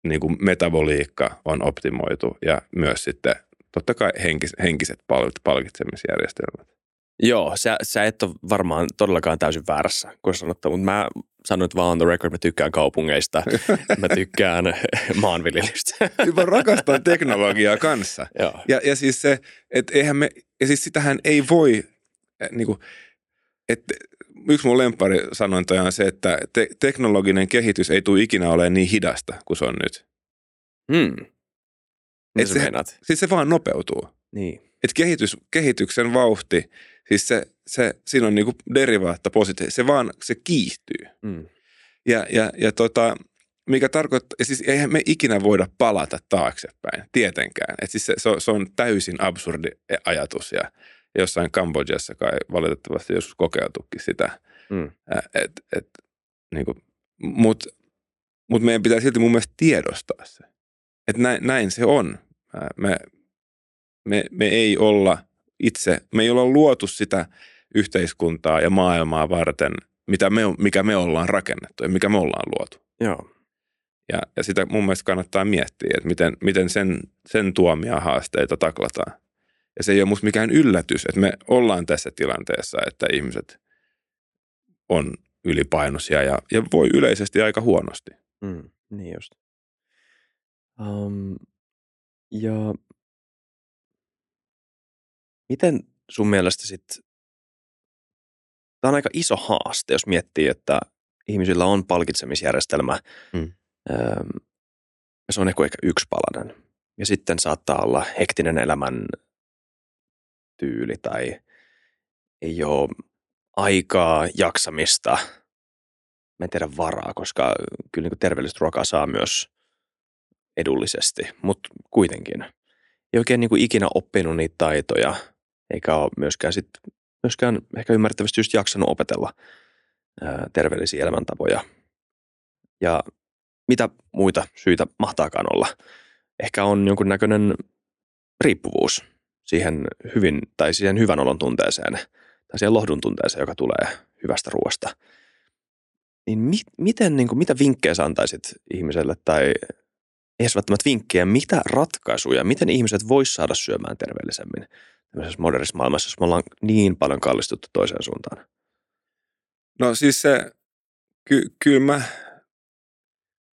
niin kuin metaboliikka on optimoitu ja myös sitten totta kai henkis, henkiset pal- palkitsemisjärjestelmät. Joo, sä, sä et ole varmaan todellakaan täysin väärässä, kun sanottu, mutta mä sanoin että vaan on the record, mä tykkään kaupungeista, mä tykkään maanviljelystä. Mä rakastan teknologiaa kanssa. Joo. Ja, ja siis se, että eihän me, ja siis sitähän ei voi, äh, niin kuin, että yksi mun lempari sanointoja on se, että te, teknologinen kehitys ei tule ikinä olemaan niin hidasta kuin se on nyt. Mm. Mitä Et se-? Siis se vaan nopeutuu. Niin. että kehitys, kehityksen vauhti, siis se, se, siinä on niinku derivaatta positiivisesti, se vaan, se kiihtyy. Mm. Ja, ja, ja tota, mikä tarkoittaa, ja siis eihän me ikinä voida palata taaksepäin, tietenkään. Et siis se, se, on, se on täysin absurdi ajatus ja jossain Kambodjassa kai valitettavasti joskus kokeiltukin sitä. Mm. Et, et, niinku, Mutta mut meidän pitää silti mun mielestä tiedostaa se. Että näin, näin se on. Me, me, me ei olla itse, me ei olla luotu sitä yhteiskuntaa ja maailmaa varten, mitä me, mikä me ollaan rakennettu ja mikä me ollaan luotu. Joo. Ja, ja sitä mun mielestä kannattaa miettiä, että miten, miten sen, sen tuomia haasteita taklataan. Ja se ei ole musta mikään yllätys, että me ollaan tässä tilanteessa, että ihmiset on ylipainoisia ja, ja voi yleisesti aika huonosti. Mm. Niin just. Um, ja miten sun mielestä sitten, tämä on aika iso haaste, jos miettii, että ihmisillä on palkitsemisjärjestelmä. Mm. Ja se on ehkä yksi palanen. Ja sitten saattaa olla hektinen elämän tyyli tai ei ole aikaa, jaksamista. Mä en tiedä varaa, koska kyllä niin terveellistä ruokaa saa myös edullisesti, mutta kuitenkin. Ei oikein niin ikinä oppinut niitä taitoja, eikä ole myöskään, sit, myöskään ehkä ymmärrettävästi just jaksanut opetella ää, terveellisiä elämäntapoja. Ja mitä muita syitä mahtaakaan olla? Ehkä on jonkunnäköinen riippuvuus siihen hyvin, tai siihen hyvän olon tunteeseen, tai siihen lohdun tunteeseen, joka tulee hyvästä ruoasta. Niin mi- miten, niin kuin, mitä vinkkejä sä antaisit ihmiselle, tai ei välttämättä vinkkejä, mitä ratkaisuja, miten ihmiset vois saada syömään terveellisemmin tämmöisessä modernissa maailmassa, jos me ollaan niin paljon kallistuttu toiseen suuntaan? No siis se, ky, kyllä mä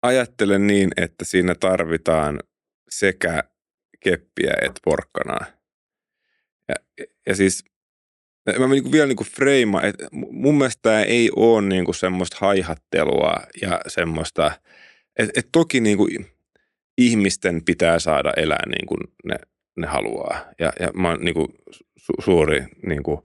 ajattelen niin, että siinä tarvitaan sekä keppiä että porkkanaa. Ja, ja siis Mä niin kuin vielä niin kuin freima, että mun mielestä tämä ei ole niin kuin semmoista haihattelua ja semmoista, että et toki niin kuin ihmisten pitää saada elää niin kuin ne, ne haluaa. Ja, ja mä oon niin kuin su, suuri, niin kuin,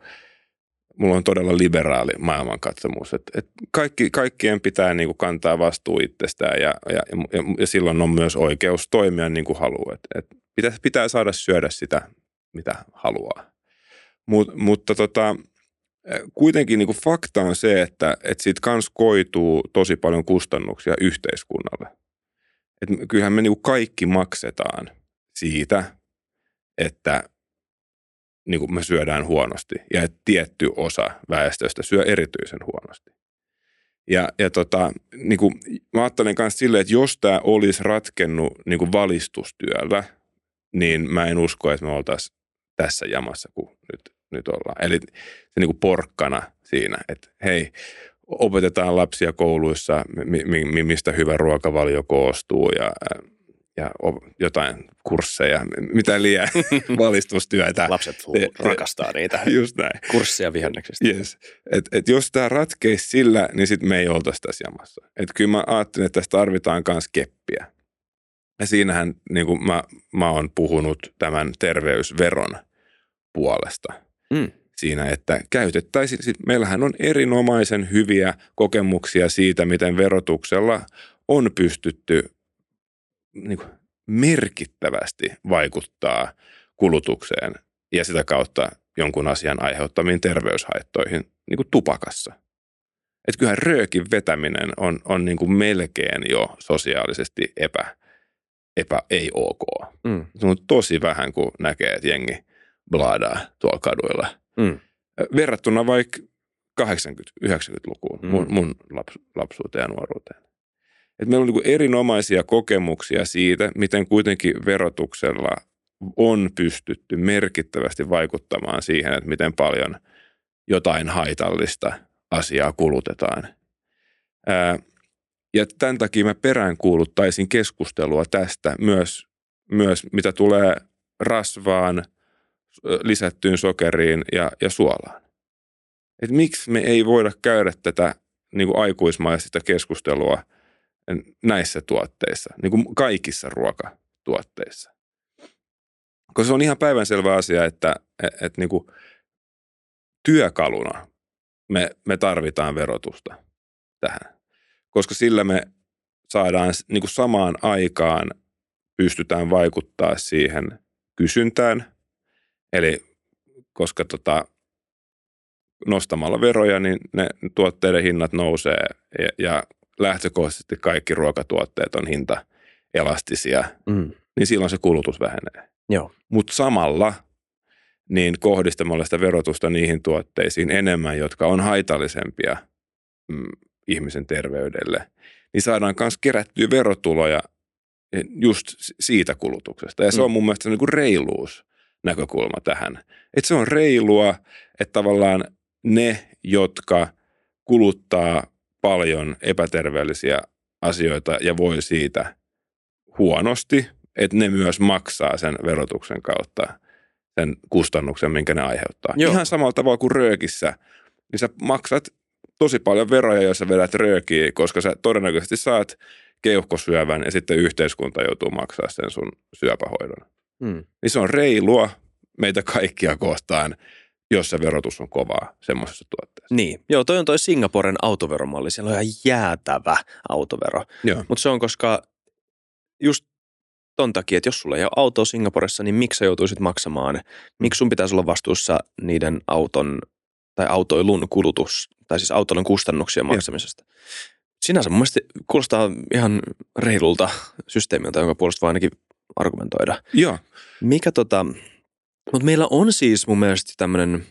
mulla on todella liberaali maailmankatsomus, että, että kaikki, kaikkien pitää niin kuin kantaa vastuu itsestään ja, ja, ja, ja silloin on myös oikeus toimia niin kuin haluaa. Että, että pitää, pitää saada syödä sitä, mitä haluaa. Mut, mutta tota, kuitenkin niin kuin fakta on se, että, että siitä kans koituu tosi paljon kustannuksia yhteiskunnalle. Et kyllähän me niin kaikki maksetaan siitä, että niin kuin me syödään huonosti ja että tietty osa väestöstä syö erityisen huonosti. Ja, ja tota, niin kuin, mä ajattelen myös silleen, että jos tämä olisi ratkennut niin kuin valistustyöllä, niin mä en usko, että me oltaisiin tässä jamassa kuin nyt, nyt ollaan. Eli se niin kuin porkkana siinä, että hei, opetetaan lapsia kouluissa, mistä hyvä ruokavalio koostuu ja, ja jotain kursseja, mitä liian valistustyötä. Lapset rakastaa niitä just näin. kursseja vihanneksista. Yes. Et, et jos tämä ratkeisi sillä, niin sitten me ei oltaisi tässä jamassa. Et kyllä mä ajattelen, että tässä tarvitaan myös keppiä. Ja siinähän niin kuin mä, mä oon puhunut tämän terveysveron puolesta. Mm siinä, että käytettäisiin, meillähän on erinomaisen hyviä kokemuksia siitä, miten verotuksella on pystytty niin kuin merkittävästi vaikuttaa kulutukseen ja sitä kautta jonkun asian aiheuttamiin terveyshaittoihin niin kuin tupakassa. Että kyllähän röökin vetäminen on, on niin kuin melkein jo sosiaalisesti epä, epä ei ok. Mm. Se on tosi vähän, kun näkee, että jengi blaadaa tuolla kaduilla – Mm. Verrattuna vaikka 80-90-lukuun, mm. mun, mun laps, lapsuuteen ja nuoruuteen. Et meillä on niin erinomaisia kokemuksia siitä, miten kuitenkin verotuksella on pystytty merkittävästi vaikuttamaan siihen, että miten paljon jotain haitallista asiaa kulutetaan. Ää, ja tämän takia mä peräänkuuluttaisin keskustelua tästä myös, myös mitä tulee rasvaan – lisättyyn sokeriin ja, ja suolaan. Et miksi me ei voida käydä tätä niin kuin aikuismaista keskustelua näissä tuotteissa, niin kuin kaikissa ruokatuotteissa. Koska se on ihan päivänselvä asia, että, että, että niin kuin työkaluna me, me tarvitaan verotusta tähän. Koska sillä me saadaan niin kuin samaan aikaan pystytään vaikuttaa siihen kysyntään Eli koska tota, nostamalla veroja, niin ne tuotteiden hinnat nousee ja, ja lähtökohtaisesti kaikki ruokatuotteet on hinta elastisia, mm. niin silloin se kulutus vähenee. Mutta samalla niin kohdistamalla sitä verotusta niihin tuotteisiin enemmän, jotka on haitallisempia mm, ihmisen terveydelle, niin saadaan myös kerättyä verotuloja just siitä kulutuksesta. Ja se mm. on mun mielestä niin kuin reiluus näkökulma tähän. Että se on reilua, että tavallaan ne, jotka kuluttaa paljon epäterveellisiä asioita ja voi siitä huonosti, että ne myös maksaa sen verotuksen kautta sen kustannuksen, minkä ne aiheuttaa. Joo. Ihan samalla tavalla kuin röökissä, niin sä maksat tosi paljon veroja, jos sä vedät röökiä, koska sä todennäköisesti saat keuhkosyövän ja sitten yhteiskunta joutuu maksaa sen sun syöpähoidon. Mm. Niin se on reilua meitä kaikkia kohtaan, jos se verotus on kovaa semmoisessa tuotteessa. Niin, joo, toi on toi Singaporen autoveromalli. Siellä on ihan jäätävä autovero. Mutta se on koska just ton takia, että jos sulla ei ole autoa Singaporessa, niin miksi sä joutuisit maksamaan? Miksi sun pitäisi olla vastuussa niiden auton tai autoilun kulutus, tai siis autoilun kustannuksien maksamisesta? Joo. Sinänsä mun mielestä kuulostaa ihan reilulta systeemiltä, jonka puolesta voi ainakin argumentoida. Joo. Mikä tota, mutta meillä on siis mun mielestä tämmöinen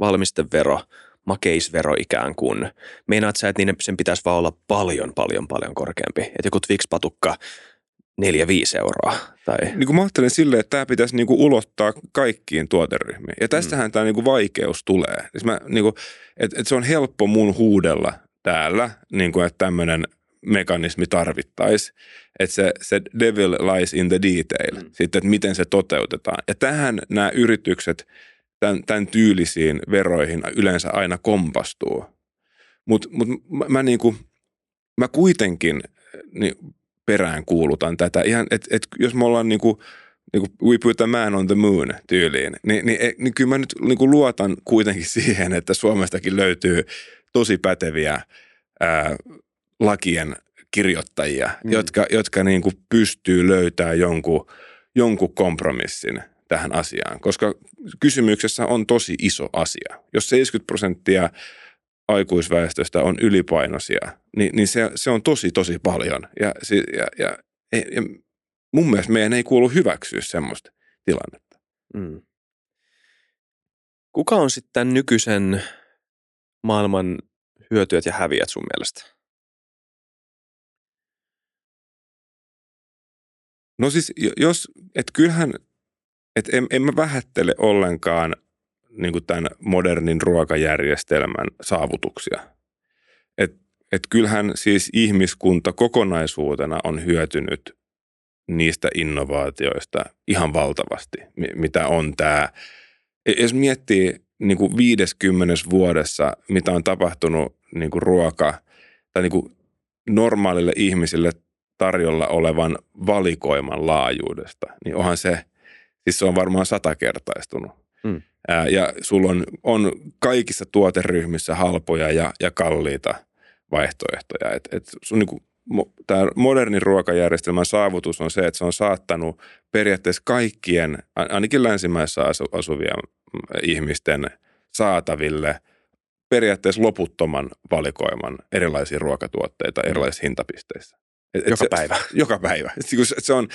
valmistevero, makeisvero ikään kuin. Meinaat sä, että niin sen pitäisi vaan olla paljon, paljon, paljon korkeampi. Että joku Twix-patukka 4-5 euroa. Tai... Niin kuin mä ajattelen silleen, että tämä pitäisi niin kuin ulottaa kaikkiin tuoteryhmiin. Ja tästähän mm. tämä niin kuin vaikeus tulee. Siis mä, niin kuin, että, että se on helppo mun huudella täällä, niin kuin, että tämmöinen mekanismi tarvittaisi. Että se, se devil lies in the detail, mm. sitten, että miten se toteutetaan. Ja tähän nämä yritykset tämän, tämän tyylisiin veroihin yleensä aina kompastuu. Mutta mut mä, mä, niinku, mä kuitenkin niin perään kuulutan tätä. Ihan, et, et jos me ollaan niinku, niinku we put a man on the moon tyyliin, niin, niin, niin kyllä mä nyt niinku luotan kuitenkin siihen, että Suomestakin löytyy tosi päteviä ää, lakien kirjoittajia, mm. jotka, jotka niinku pystyy löytämään jonkun, jonkun kompromissin tähän asiaan, koska kysymyksessä on tosi iso asia. Jos 70 prosenttia aikuisväestöstä on ylipainoisia, niin, niin se, se on tosi, tosi paljon. Ja, ja, ja, ja mun mielestä meidän ei kuulu hyväksyä semmoista tilannetta. Mm. Kuka on sitten nykyisen maailman hyötyjät ja häviät sun mielestä? No siis jos, että kyllähän, että en, en mä vähättele ollenkaan niin kuin tämän modernin ruokajärjestelmän saavutuksia. Että et kyllähän siis ihmiskunta kokonaisuutena on hyötynyt niistä innovaatioista ihan valtavasti, mitä on tämä. E, jos miettii niin kuin 50 vuodessa, mitä on tapahtunut niin kuin ruoka tai niin kuin normaalille ihmisille tarjolla olevan valikoiman laajuudesta, niin onhan se, siis se on varmaan satakertaistunut. Hmm. Ää, ja sulla on, on kaikissa tuoteryhmissä halpoja ja, ja kalliita vaihtoehtoja. Et, et sun niin tämä modernin ruokajärjestelmän saavutus on se, että se on saattanut periaatteessa kaikkien, ainakin länsimaissa asuvien ihmisten saataville periaatteessa loputtoman valikoiman erilaisia ruokatuotteita erilaisissa hintapisteissä. Et, joka se, päivä. Joka päivä. Se on,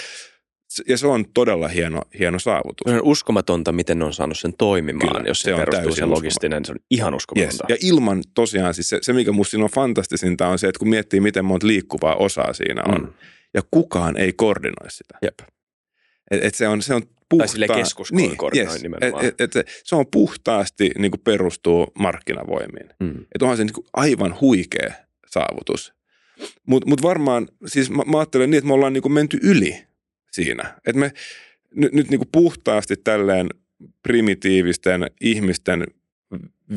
ja se on todella hieno, hieno saavutus. On uskomatonta, miten ne on saanut sen toimimaan, Kyllä, jos se, se perustuu se logistinen. Se on ihan uskomatonta. Yes. Ja ilman tosiaan, siis se, se mikä musta siinä on fantastisinta on se, että kun miettii, miten monta liikkuvaa osaa siinä on, mm. ja kukaan ei koordinoi sitä. Jep. Et, et se on, se on puhtaa, tai sille keskus niin, yes, nimenomaan. Et, et, et se on puhtaasti niin kuin perustuu markkinavoimiin. Mm. Että onhan se niin kuin aivan huikea saavutus. Mutta mut varmaan, siis mä, mä ajattelen niin, että me ollaan niin kuin menty yli siinä. Että me nyt, nyt niin kuin puhtaasti tälleen primitiivisten ihmisten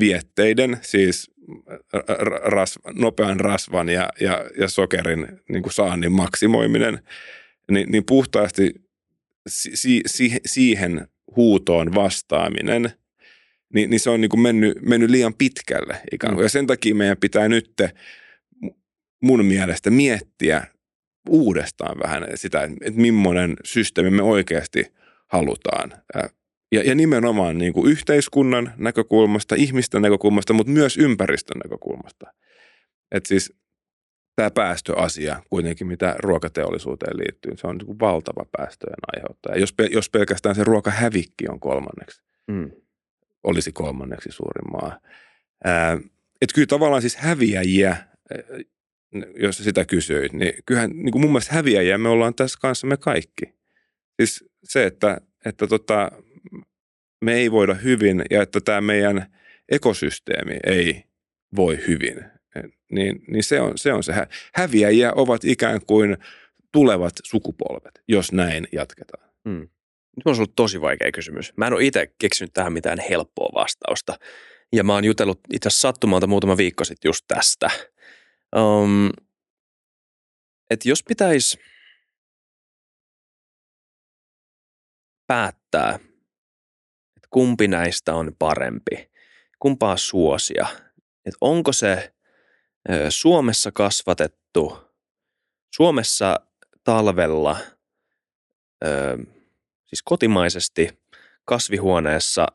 vietteiden, siis ras, nopean rasvan ja, ja, ja sokerin niin kuin saannin maksimoiminen, niin, niin puhtaasti si, si, siihen huutoon vastaaminen, niin, niin se on niin kuin mennyt, mennyt liian pitkälle ikään kuin. Ja sen takia meidän pitää nyt mun mielestä miettiä uudestaan vähän sitä, että millainen systeemi me oikeasti halutaan. Ja, ja nimenomaan niin kuin yhteiskunnan näkökulmasta, ihmisten näkökulmasta, mutta myös ympäristön näkökulmasta. Että siis tämä päästöasia kuitenkin, mitä ruokateollisuuteen liittyy, se on niin kuin valtava päästöjen aiheuttaja. Jos, jos pelkästään se ruokahävikki on kolmanneksi, mm. olisi kolmanneksi suurin maa. Että kyllä tavallaan siis häviäjiä jos sitä kysyit, niin kyllähän niin kuin mun mielestä häviäjiä me ollaan tässä kanssa me kaikki. Siis se, että, että tota, me ei voida hyvin ja että tämä meidän ekosysteemi ei voi hyvin, niin, niin se, on, se on se. Häviäjiä ovat ikään kuin tulevat sukupolvet, jos näin jatketaan. Hmm. Nyt on ollut tosi vaikea kysymys. Mä en ole itse keksinyt tähän mitään helppoa vastausta. Ja mä oon jutellut itse asiassa sattumalta muutama viikko sitten just tästä – Um, että jos pitäisi päättää, että kumpi näistä on parempi, kumpaa suosia, että onko se Suomessa kasvatettu, Suomessa talvella, siis kotimaisesti kasvihuoneessa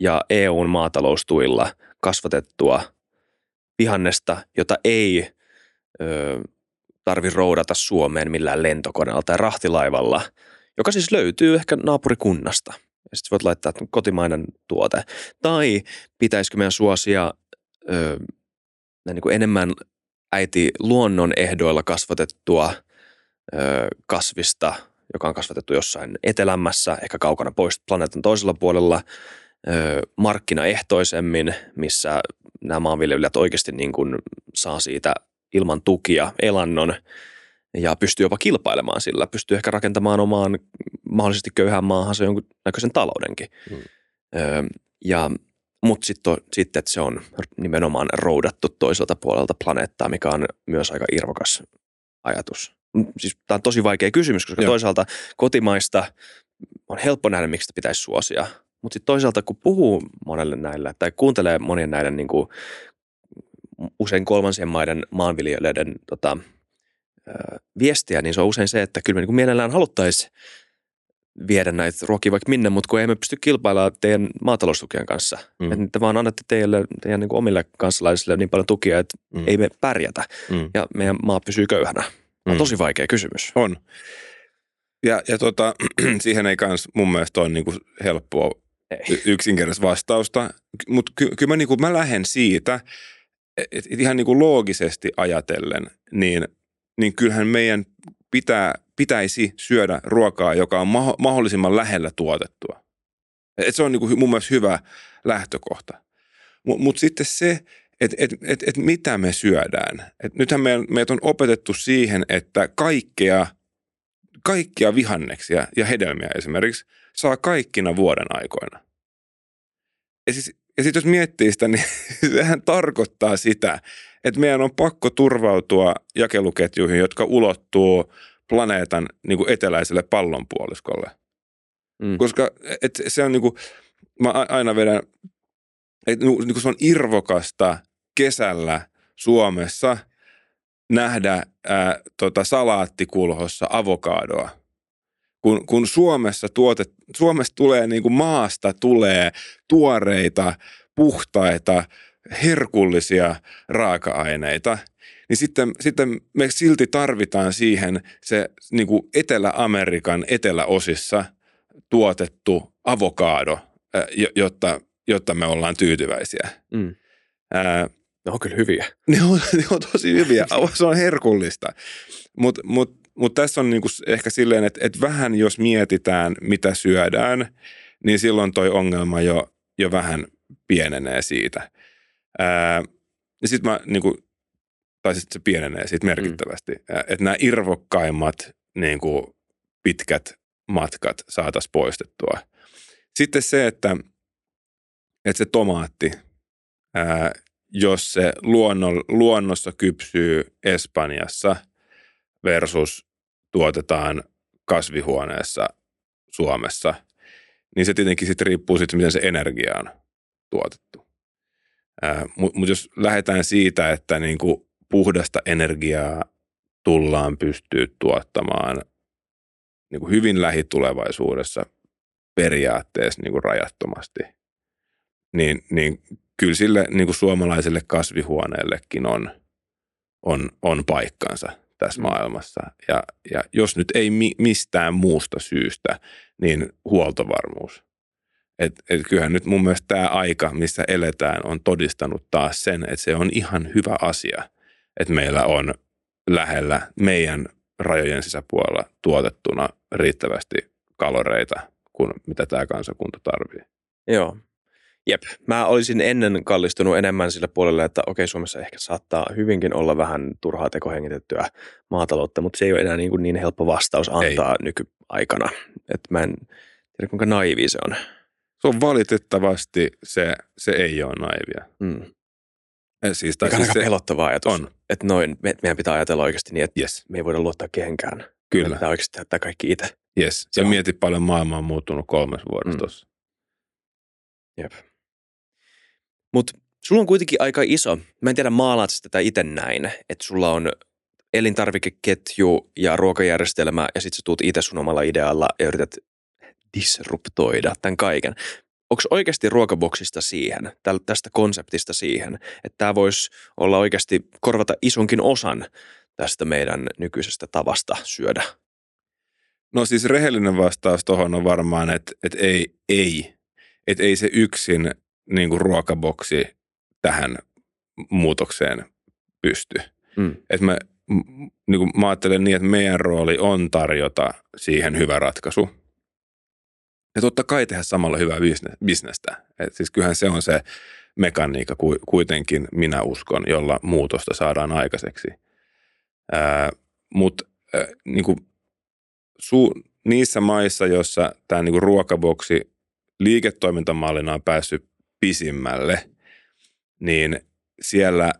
ja EUn maataloustuilla kasvatettua vihannesta, jota ei tarvi roudata Suomeen millään lentokoneella tai rahtilaivalla, joka siis löytyy ehkä naapurikunnasta. Ja sitten voit laittaa kotimainen tuote. Tai pitäisikö meidän suosia ö, niin kuin enemmän äiti luonnon ehdoilla kasvatettua ö, kasvista, joka on kasvatettu jossain etelämässä, ehkä kaukana pois planeetan toisella puolella, ö, markkinaehtoisemmin, missä nämä maanviljelijät oikeasti niin kuin saa siitä ilman tukia elannon ja pystyy jopa kilpailemaan sillä, pystyy ehkä rakentamaan omaan mahdollisesti köyhään maahansa jonkun näköisen taloudenkin. Mm. Öö, Ja, mutta sitten sit, että se on nimenomaan roudattu toiselta puolelta planeettaa, mikä on myös aika irvokas ajatus. Siis tämä on tosi vaikea kysymys, koska Joo. toisaalta kotimaista on helppo nähdä, miksi sitä pitäisi suosia. Mutta sitten toisaalta, kun puhuu monelle näille tai kuuntelee monien näiden niin kuin, usein kolmansien maiden maanviljelijöiden tota, viestiä, niin se on usein se, että kyllä me niin mielellään haluttaisiin viedä näitä ruokia vaikka minne, mutta kun emme pysty kilpailemaan teidän maataloustukien kanssa. Mm. Että te vaan annatte teille, teidän niin omille kansalaisille niin paljon tukia, että mm. ei me pärjätä mm. ja meidän maa pysyy köyhänä. On mm. tosi vaikea kysymys. On. Ja, ja tota, siihen ei kans mun mielestä ole niin kuin helppoa ei. yksinkertaista vastausta, mutta ky- kyllä mä, niin mä lähden siitä, että ihan niin kuin loogisesti ajatellen, niin, niin kyllähän meidän pitää, pitäisi syödä ruokaa, joka on maho- mahdollisimman lähellä tuotettua. Et se on niin kuin mun mielestä hyvä lähtökohta. Mutta mut sitten se, että et, et, et mitä me syödään. Et nythän meidän, meidät on opetettu siihen, että kaikkea, kaikkia vihanneksia ja hedelmiä esimerkiksi saa kaikkina vuoden aikoina. Ja, siis, ja sitten jos miettii sitä, niin sehän tarkoittaa sitä, että meidän on pakko turvautua jakeluketjuihin, jotka ulottuu planeetan niin kuin eteläiselle pallonpuoliskolle. Mm. Koska et se on niin kuin, mä aina vedän, että niin kuin se on irvokasta kesällä Suomessa nähdä ää, tota, salaattikulhossa avokadoa. Kun, kun Suomessa, tuotet, Suomessa tulee niin kuin maasta tulee tuoreita, puhtaita, herkullisia raaka-aineita, niin sitten, sitten me silti tarvitaan siihen se niin kuin Etelä-Amerikan eteläosissa tuotettu avokaado, jotta, jotta me ollaan tyytyväisiä. Mm. Ää, ne on kyllä hyviä. Ne on, ne on tosi hyviä. Se on herkullista. Mutta mut, mut tässä on niinku ehkä silleen, että et vähän jos mietitään, mitä syödään, niin silloin toi ongelma jo, jo vähän pienenee siitä. Ää, ja sitten mä niinku, tai sitten se pienenee siitä merkittävästi. Mm. Että nämä irvokkaimmat niinku, pitkät matkat saataisiin poistettua. Sitten se, että, että se tomaatti – ää, jos se luonno, luonnossa kypsyy Espanjassa versus tuotetaan kasvihuoneessa Suomessa, niin se tietenkin sitten riippuu siitä, miten se energia on tuotettu. Mutta mut jos lähdetään siitä, että niinku puhdasta energiaa tullaan pystyä tuottamaan niinku hyvin lähitulevaisuudessa periaatteessa niinku rajattomasti, niin, niin kyllä sille niin kuin suomalaiselle kasvihuoneellekin on, on, on paikkansa tässä mm. maailmassa. Ja, ja jos nyt ei mi, mistään muusta syystä, niin huoltovarmuus. Et, et kyllähän nyt mun mielestä tämä aika, missä eletään, on todistanut taas sen, että se on ihan hyvä asia, että meillä on lähellä meidän rajojen sisäpuolella tuotettuna riittävästi kaloreita kuin mitä tämä kansakunta tarvitsee. Joo, Jep, mä olisin ennen kallistunut enemmän sillä puolella, että okei, Suomessa ehkä saattaa hyvinkin olla vähän turhaa tekohengitettyä maataloutta, mutta se ei ole enää niin, kuin niin helppo vastaus antaa ei. nykyaikana. Että mä en tiedä, kuinka naivi se on. Se on valitettavasti, se, se ei ole naivia. Mm. Siis, tai siis aika se pelottava ajatus. On. Että noin, me, meidän pitää ajatella oikeasti niin, että yes. me ei voida luottaa kehenkään. Kyllä. Me pitää oikeasti tehdä kaikki itse. Yes. Ja mieti paljon maailma on muuttunut kolmes vuodessa mm. Jep. Mutta sulla on kuitenkin aika iso, mä en tiedä maalaat tätä itse näin, että sulla on elintarvikeketju ja ruokajärjestelmä ja sitten sä tuut itse sun omalla idealla ja yrität disruptoida tämän kaiken. Onko oikeasti ruokaboksista siihen, tästä konseptista siihen, että tämä voisi olla oikeasti korvata isonkin osan tästä meidän nykyisestä tavasta syödä? No siis rehellinen vastaus tuohon on varmaan, että, että ei, ei. Että ei se yksin niin kuin ruokaboksi tähän muutokseen pysty. Mm. Et mä, niin kuin mä ajattelen niin, että meidän rooli on tarjota siihen hyvä ratkaisu. Ja totta kai tehdä samalla hyvää bisnestä. Et siis kyllähän se on se mekaniikka kuitenkin, minä uskon, jolla muutosta saadaan aikaiseksi. Mutta niin niissä maissa, joissa tämä niin ruokaboksi liiketoimintamallina on päässyt pisimmälle, niin siellä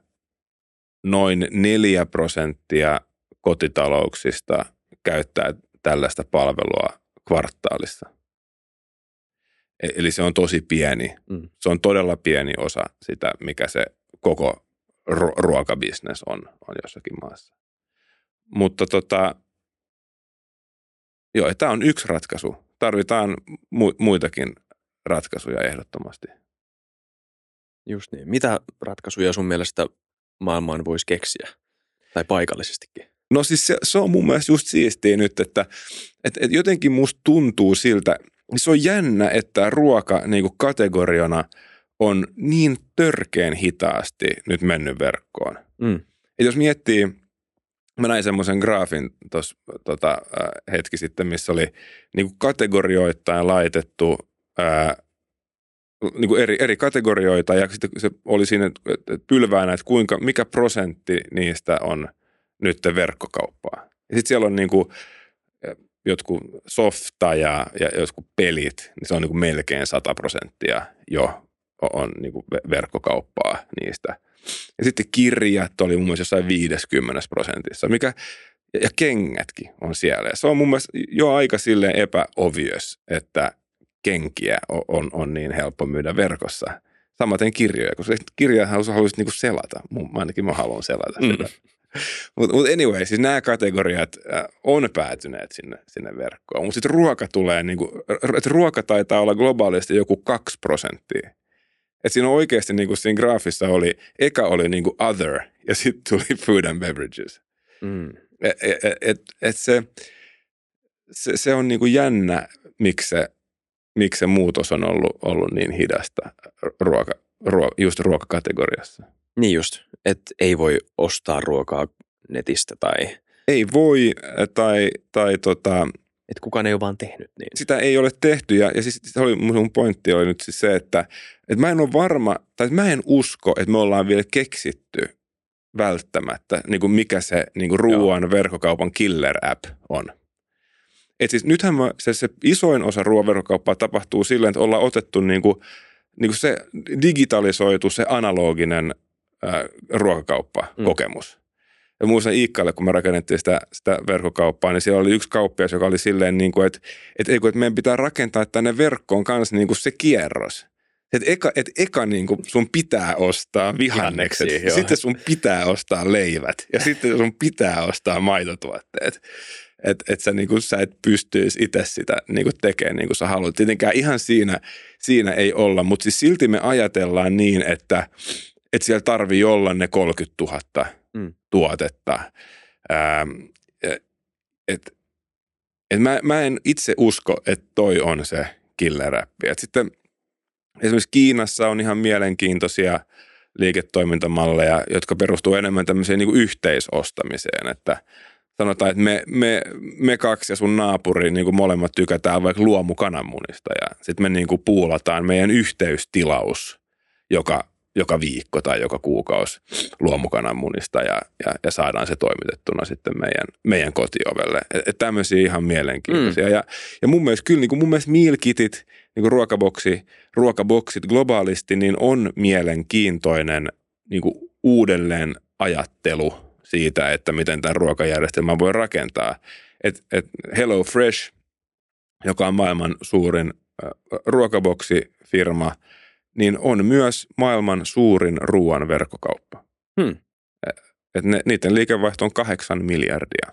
noin neljä prosenttia kotitalouksista käyttää tällaista palvelua kvartaalissa. E- Eli se on tosi pieni. Mm. Se on todella pieni osa sitä, mikä se koko ru- ruokabisnes on, on jossakin maassa. Mutta tota, joo, tämä on yksi ratkaisu. Tarvitaan mu- muitakin ratkaisuja ehdottomasti. Just niin. Mitä ratkaisuja sun mielestä maailmaan voisi keksiä? Tai paikallisestikin? No siis se, se on mun mielestä just siistiä nyt, että et, et jotenkin musta tuntuu siltä, se on jännä, että ruoka niin kuin kategoriana on niin törkeen hitaasti nyt mennyt verkkoon. Mm. Et jos miettii, mä näin semmoisen graafin tuossa tota, hetki sitten, missä oli niin kuin kategorioittain laitettu ää, niin kuin eri, eri kategorioita ja sitten se oli siinä että- pylväänä, että kuinka, mikä prosentti niistä on nyt verkkokauppaa. Ja sitten siellä on niin kuin, jotkut softa ja, ja jotkut pelit, niin se on niin kuin melkein 100 prosenttia jo on niin kuin ve- verkkokauppaa niistä. Ja sitten kirjat oli mun mielestä jossain 50 prosentissa, mikä, ja, kengätkin on siellä. Ja se on mun mielestä jo aika silleen epäobvious, että kenkiä on, on, on niin helppo myydä verkossa. Samaten kirjoja, koska kirjaa sä haluaisit niinku selata. Mun, ainakin mä haluan selata Mm. sitä. Mutta mut anyway, siis nämä kategoriat on päätyneet sinne, sinne verkkoon. Mutta sitten ruoka tulee, niinku, että ruoka taitaa olla globaalisti joku 2 prosenttia. Et siinä oikeasti niinku siinä graafissa oli, eka oli niinku other ja sitten tuli food and beverages. Mm. Et, et, et, et se, se, se on niinku jännä, miksi se, miksi se muutos on ollut, ollut niin hidasta ruoka, ruo, just ruokakategoriassa. Niin just, että ei voi ostaa ruokaa netistä tai Ei voi tai, tai tota, että kukaan ei ole vaan tehnyt niin. sitä ei ole tehty. Ja, ja siis se oli, mun pointti oli nyt siis se, että, että mä en ole varma, tai että mä en usko, että me ollaan vielä keksitty välttämättä, niin kuin mikä se niin kuin ruoan verkkokaupan killer app on. Et siis nythän mä, se, se isoin osa ruoan verkkokauppaa tapahtuu silleen, että ollaan otettu niin kuin, niin kuin se digitalisoitu, se analoginen ää, ruokakauppakokemus. Ja muistan Iikkalle, kun me rakennettiin sitä, sitä verkkokauppaa, niin siellä oli yksi kauppias, joka oli silleen, niin kuin, että, että, että meidän pitää rakentaa tänne verkkoon kanssa niin kuin se kierros. Että eka, et eka niin kuin sun pitää ostaa vihannekset, Vihanneksia, joo. sitten sun pitää ostaa leivät ja sitten sun pitää ostaa maitotuotteet. Että et sä, niin kuin, sä et pystyisi itse sitä niin kuin tekemään niin kuin sä haluat. Tietenkään ihan siinä, siinä ei olla, mutta siis silti me ajatellaan niin, että, että siellä tarvii olla ne 30 000 Mm. tuotetta. Ähm, et, et mä, mä en itse usko, että toi on se killer-appi. Et sitten esimerkiksi Kiinassa on ihan mielenkiintoisia liiketoimintamalleja, jotka perustuu enemmän tämmöiseen niin kuin yhteisostamiseen, että sanotaan, että me, me, me kaksi ja sun naapuri niin kuin molemmat tykätään vaikka luomukananmunista ja sitten me niin kuin puulataan meidän yhteystilaus joka, joka viikko tai joka kuukausi luomukananmunista ja, ja, ja saadaan se toimitettuna sitten meidän, meidän kotiovelle. Et, et tämmöisiä ihan mielenkiintoisia. Mm. Ja, ja mun mielestä kyllä niin kuin mun mielestä meal kitit, niin kuin ruokaboksi, ruokaboksit globaalisti, niin on mielenkiintoinen niin kuin uudelleen ajattelu siitä, että miten tämän ruokajärjestelmän voi rakentaa. Et, et Hello Fresh, joka on maailman suurin ruokaboksifirma, niin on myös maailman suurin ruoan verkkokauppa. Hmm. Et ne, niiden liikevaihto on kahdeksan miljardia.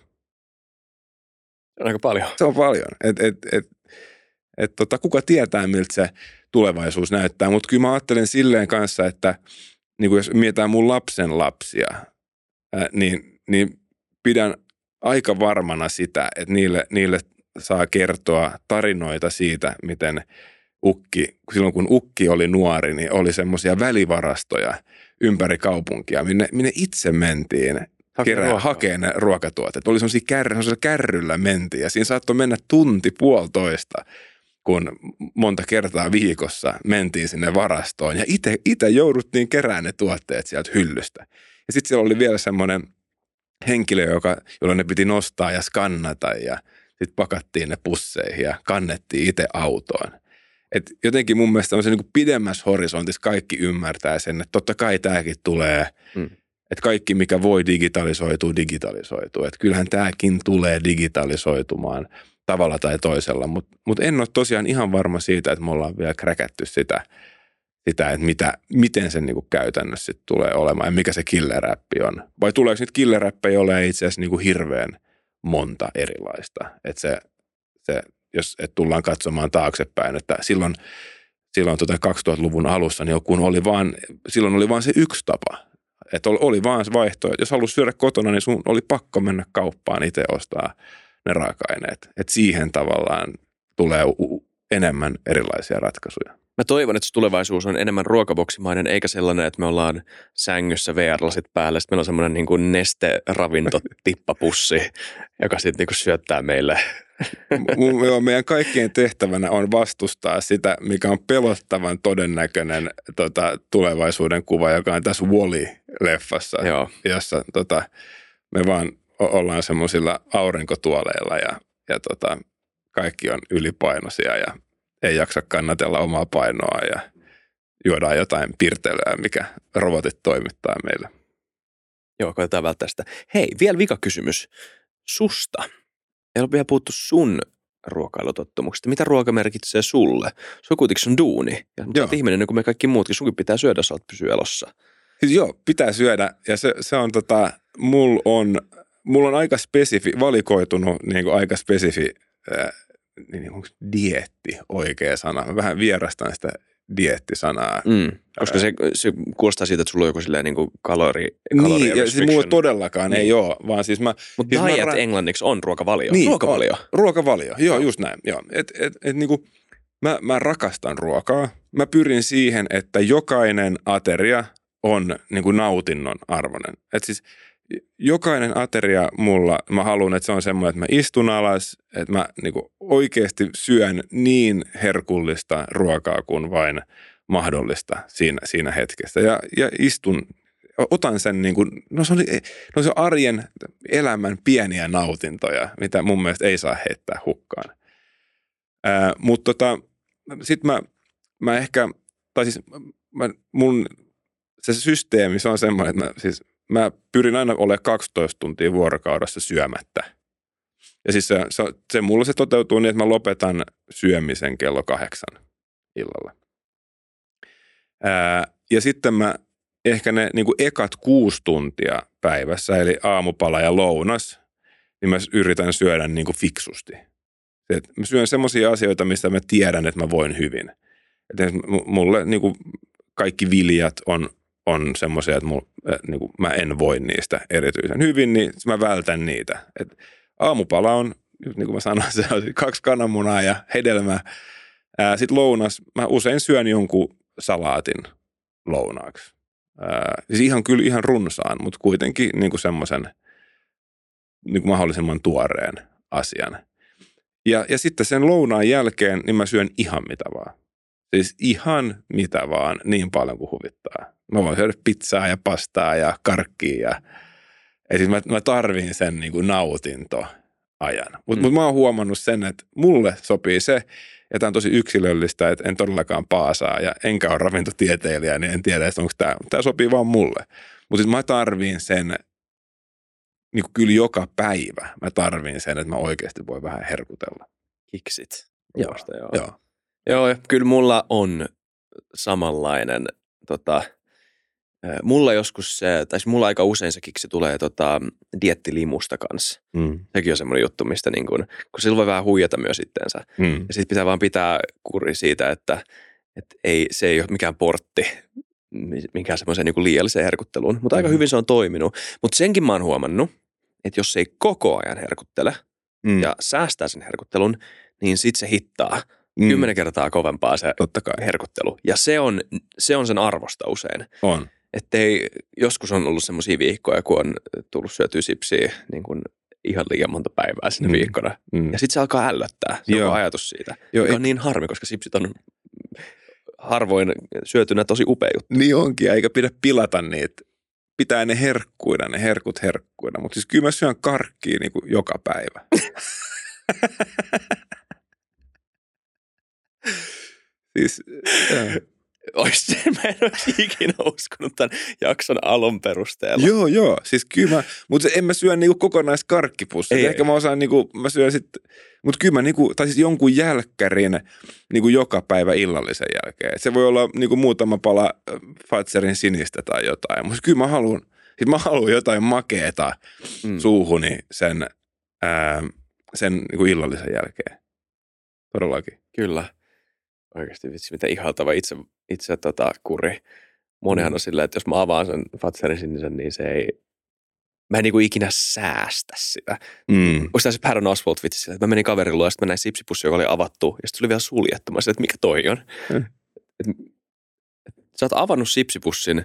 Se on aika paljon. Se on paljon. Et, et, et, et tota, kuka tietää, miltä se tulevaisuus näyttää. Mutta kyllä mä ajattelen silleen kanssa, että niin jos mietitään mun lapsen lapsia, ää, niin, niin pidän aika varmana sitä, että niille, niille saa kertoa tarinoita siitä, miten ukki, silloin kun ukki oli nuori, niin oli semmoisia välivarastoja ympäri kaupunkia, minne, minne itse mentiin kerää, hakee ne ruokatuotteet. Oli semmoisia semmoisella kärryllä mentiin ja siinä saattoi mennä tunti puolitoista, kun monta kertaa viikossa mentiin sinne varastoon ja itse jouduttiin keräämään ne tuotteet sieltä hyllystä. Ja sitten siellä oli vielä semmoinen henkilö, joka, jolla ne piti nostaa ja skannata ja sitten pakattiin ne pusseihin ja kannettiin itse autoon. Et jotenkin mun mielestä on se niin pidemmässä horisontissa kaikki ymmärtää sen, että totta kai tämäkin tulee, Mm. että kaikki mikä voi digitalisoituu, digitalisoituu. Että kyllähän tämäkin tulee digitalisoitumaan tavalla tai toisella, mutta mut en ole tosiaan ihan varma siitä, että me ollaan vielä kräkätty sitä, sitä että mitä, miten se niinku käytännössä sit tulee olemaan ja mikä se killeräppi on. Vai tuleeko nyt killeräppejä olemaan itse asiassa niinku hirveän monta erilaista. Että se, se, jos et tullaan katsomaan taaksepäin, että silloin, silloin tota 2000-luvun alussa, niin kun oli vaan, silloin oli vaan se yksi tapa. Että oli, oli vaan se vaihtoehto. Jos halusi syödä kotona, niin sun oli pakko mennä kauppaan itse ostaa ne raaka-aineet. Siihen tavallaan tulee u- enemmän erilaisia ratkaisuja. Mä toivon, että se tulevaisuus on enemmän ruokaboksimainen, eikä sellainen, että me ollaan sängyssä VR-lasit päällä. Sitten meillä on semmoinen niin kuin nesteravintotippapussi, joka sitten niin kuin syöttää meille. Joo, meidän kaikkien tehtävänä on vastustaa sitä, mikä on pelottavan todennäköinen tota, tulevaisuuden kuva, joka on tässä Wall-E-leffassa, Joo. jossa tota, me vaan ollaan semmoisilla aurinkotuoleilla ja, ja tota, kaikki on ylipainoisia ja ei jaksa kannatella omaa painoa ja juodaan jotain pirtelyä, mikä robotit toimittaa meille. Joo, koitetaan välttää sitä. Hei, vielä vika kysymys susta. Ei ole vielä puhuttu sun ruokailutottumuksista. Mitä ruoka merkitsee sulle? Se on kuitenkin sun duuni. Ja Joo. ihminen, niin kuin me kaikki muutkin. Sunkin pitää syödä, sä oot pysyä elossa. Siis joo, pitää syödä ja se, se on tota, mulla on, mul on aika spesifi, valikoitunut niin kuin aika spesifi, ää, niin onko dietti oikea sana? Mä vähän vierastan sitä diettisanaa. Mm. Koska se, se kuulostaa siitä, että sulla on joku silleen niin kuin kalori, kalori Niin, ja siis mulla todellakaan Niin. ei ole, vaan siis mä... Mutta siis mä diet ra- englanniksi on ruokavalio. Niin, ruokavalio. on. Ruokavalio, joo, Joo. just näin. Joo. Et, et, et, niinku, mä, mä rakastan ruokaa. Mä pyrin siihen, että jokainen ateria on niinku nautinnon arvoinen. Et siis jokainen ateria mulla, mä haluan, että se on semmoinen, että mä istun alas, että mä niinku oikeasti syön niin herkullista ruokaa kuin vain mahdollista siinä, siinä hetkessä. Ja, ja istun, otan sen niin kuin, no se, oli, no se on arjen elämän pieniä nautintoja, mitä mun mielestä ei saa heittää hukkaan. Mutta tota, sitten mä, mä ehkä, tai siis mä, mun, se systeemi, se on semmoinen, että mä, siis, mä pyrin aina olemaan 12 tuntia vuorokaudessa syömättä. Ja siis se, se, se mulla se toteutuu niin, että mä lopetan syömisen kello kahdeksan illalla. Ää, ja sitten mä ehkä ne niin kuin ekat kuusi tuntia päivässä, eli aamupala ja lounas, niin mä yritän syödä niin kuin fiksusti. Että mä syön semmoisia asioita, mistä mä tiedän, että mä voin hyvin. Et mulle niin kuin kaikki viljat on, on semmoisia, että mul, äh, niin kuin mä en voi niistä erityisen hyvin, niin mä vältän niitä. Et aamupala on, niin kuin mä sanoin, se on kaksi kananmunaa ja hedelmää. Sitten lounas, mä usein syön jonkun salaatin lounaaksi. Ää, siis ihan kyllä ihan runsaan, mutta kuitenkin niin kuin semmoisen niin kuin mahdollisimman tuoreen asian. Ja, ja sitten sen lounaan jälkeen niin mä syön ihan mitä vaan. Siis ihan mitä vaan niin paljon kuin huvittaa. Mä voin syödä pizzaa ja pastaa ja karkkia. Ja, ja siis mä, mä tarviin sen niin kuin nautintoajan. Mutta Mm. mut mä oon huomannut sen, että mulle sopii se, ja tämä on tosi yksilöllistä, että en todellakaan paasaa ja enkä ole ravintotieteilijä, niin en tiedä, että onko tämä, tämä sopii vaan mulle. Mutta siis mä tarviin sen niin kuin kyllä joka päivä mä tarviin sen, että mä oikeasti voi vähän herkutella. Kiksit. Joo. Joo. Joo, kyllä mulla on samanlainen, tota, mulla joskus se, tai siis mulla aika usein se kiksi tulee tota, diettilimusta kanssa. Mm. Sekin on semmoinen juttu, mistä niin kun, kun sillä voi vähän huijata myös itteensä. Mm. Ja sitten pitää vaan pitää kuri siitä, että, että ei, se ei ole mikään portti minkään semmoiseen niin liialliseen herkutteluun. Mutta aika Mhm. hyvin se on toiminut. Mutta senkin mä oon huomannut, että jos ei koko ajan herkuttele Mm. ja säästää sen herkuttelun, niin sit se hittaa mm. kymmenen kertaa kovempaa se Totta kai. herkuttelu. Ja se on, se on sen arvosta usein. On. Että ei, joskus on ollut semmoisia viikkoja, kun on tullut syötyä sipsiä niin kuin ihan liian monta päivää sinne Mm. viikkona. Mm. Ja sitten se alkaa ällöttää, se Joo. ajatus siitä. Joo, Joka ei, on niin harmi, koska sipsit on harvoin syötynä tosi upea juttu. niin onkin, eikä pidä pilata niitä. Pitää ne herkkuida, ne herkut herkkuida. Mutta siis kyllä mä syön karkkia niin kuin joka päivä. Siis, joo. Ois mä en olisi ikinä uskonut tämän jakson alun perusteella. Joo, joo. Siis kyllä mä, mutta en mä syö niinku kokonaiskarkkipussia. Ei, Ehkä ei. mä osaan niinku, mä syön sit, mutta kyllä mä niinku, tai siis jonkun jälkkärin niinku joka päivä illallisen jälkeen. Et se voi olla niinku muutama pala äh, Fatserin sinistä tai jotain. Mutta kyllä mä haluan, siis mä haluan jotain makeeta Mm. suuhuni sen, ää, sen niinku illallisen jälkeen. Todellakin. Kyllä. Oikeasti vitsi, mitä ihaltava itse, itse tota, kuri. Monihan Mm. on silleen, että jos mä avaan sen Fatserin sinisen, niin se ei... Mä en niinku ikinä säästä sitä. Mm. Onko tämä se Patton Oswalt vitsi sillä, että mä menin kaverin luo ja sitten mä näin sipsipussi, joka oli avattu ja sitten se oli vielä suljettu. Mä sanoin, että mikä toi on? Mm. Et, et, sä oot avannut sipsipussin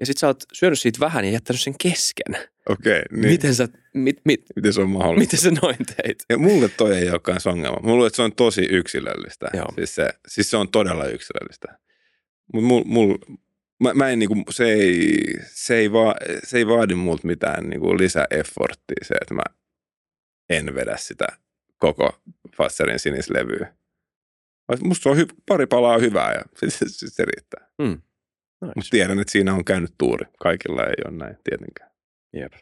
ja sitten sä oot syönyt siitä vähän ja jättänyt sen kesken. Okei, niin. Niin. Miten, sä, mit, mit, Miten se on mahdollista? miten sä noin teit? Ja mulle toi ei olekaan se ongelma. Mä luulen, että se on tosi yksilöllistä. Joo. Siis se, siis se on todella yksilöllistä. Mutta mul, mul, mä, mä en niinku, se ei, se ei, va, se ei vaadi multa mitään niinku lisäefforttia se, että mä en vedä sitä koko Fasserin sinislevyä. Musta se on hy, pari palaa hyvää ja se, se, se riittää. Mutta Nice. tiedän, että siinä on käynyt tuuri. Kaikilla ei ole näin tietenkään. Jep.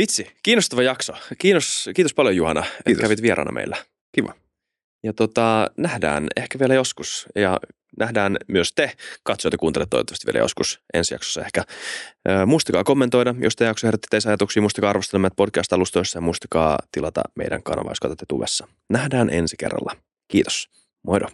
Vitsi, kiinnostava jakso. Kiitos, kiitos paljon Juhana, että Kiitos. kävit vieraana meillä. Kiva. Ja tota, nähdään ehkä vielä joskus. Ja nähdään myös te, katsojat ja kuuntelijat toivottavasti vielä joskus ensi jaksossa ehkä. Muistakaa kommentoida, jos te jakso herätti teissä ajatuksia. Muistakaa arvostella meidät podcast-alustoissa ja muistakaa tilata meidän kanava, jos katsotte tuvessa. Nähdään ensi kerralla. Kiitos. Moido.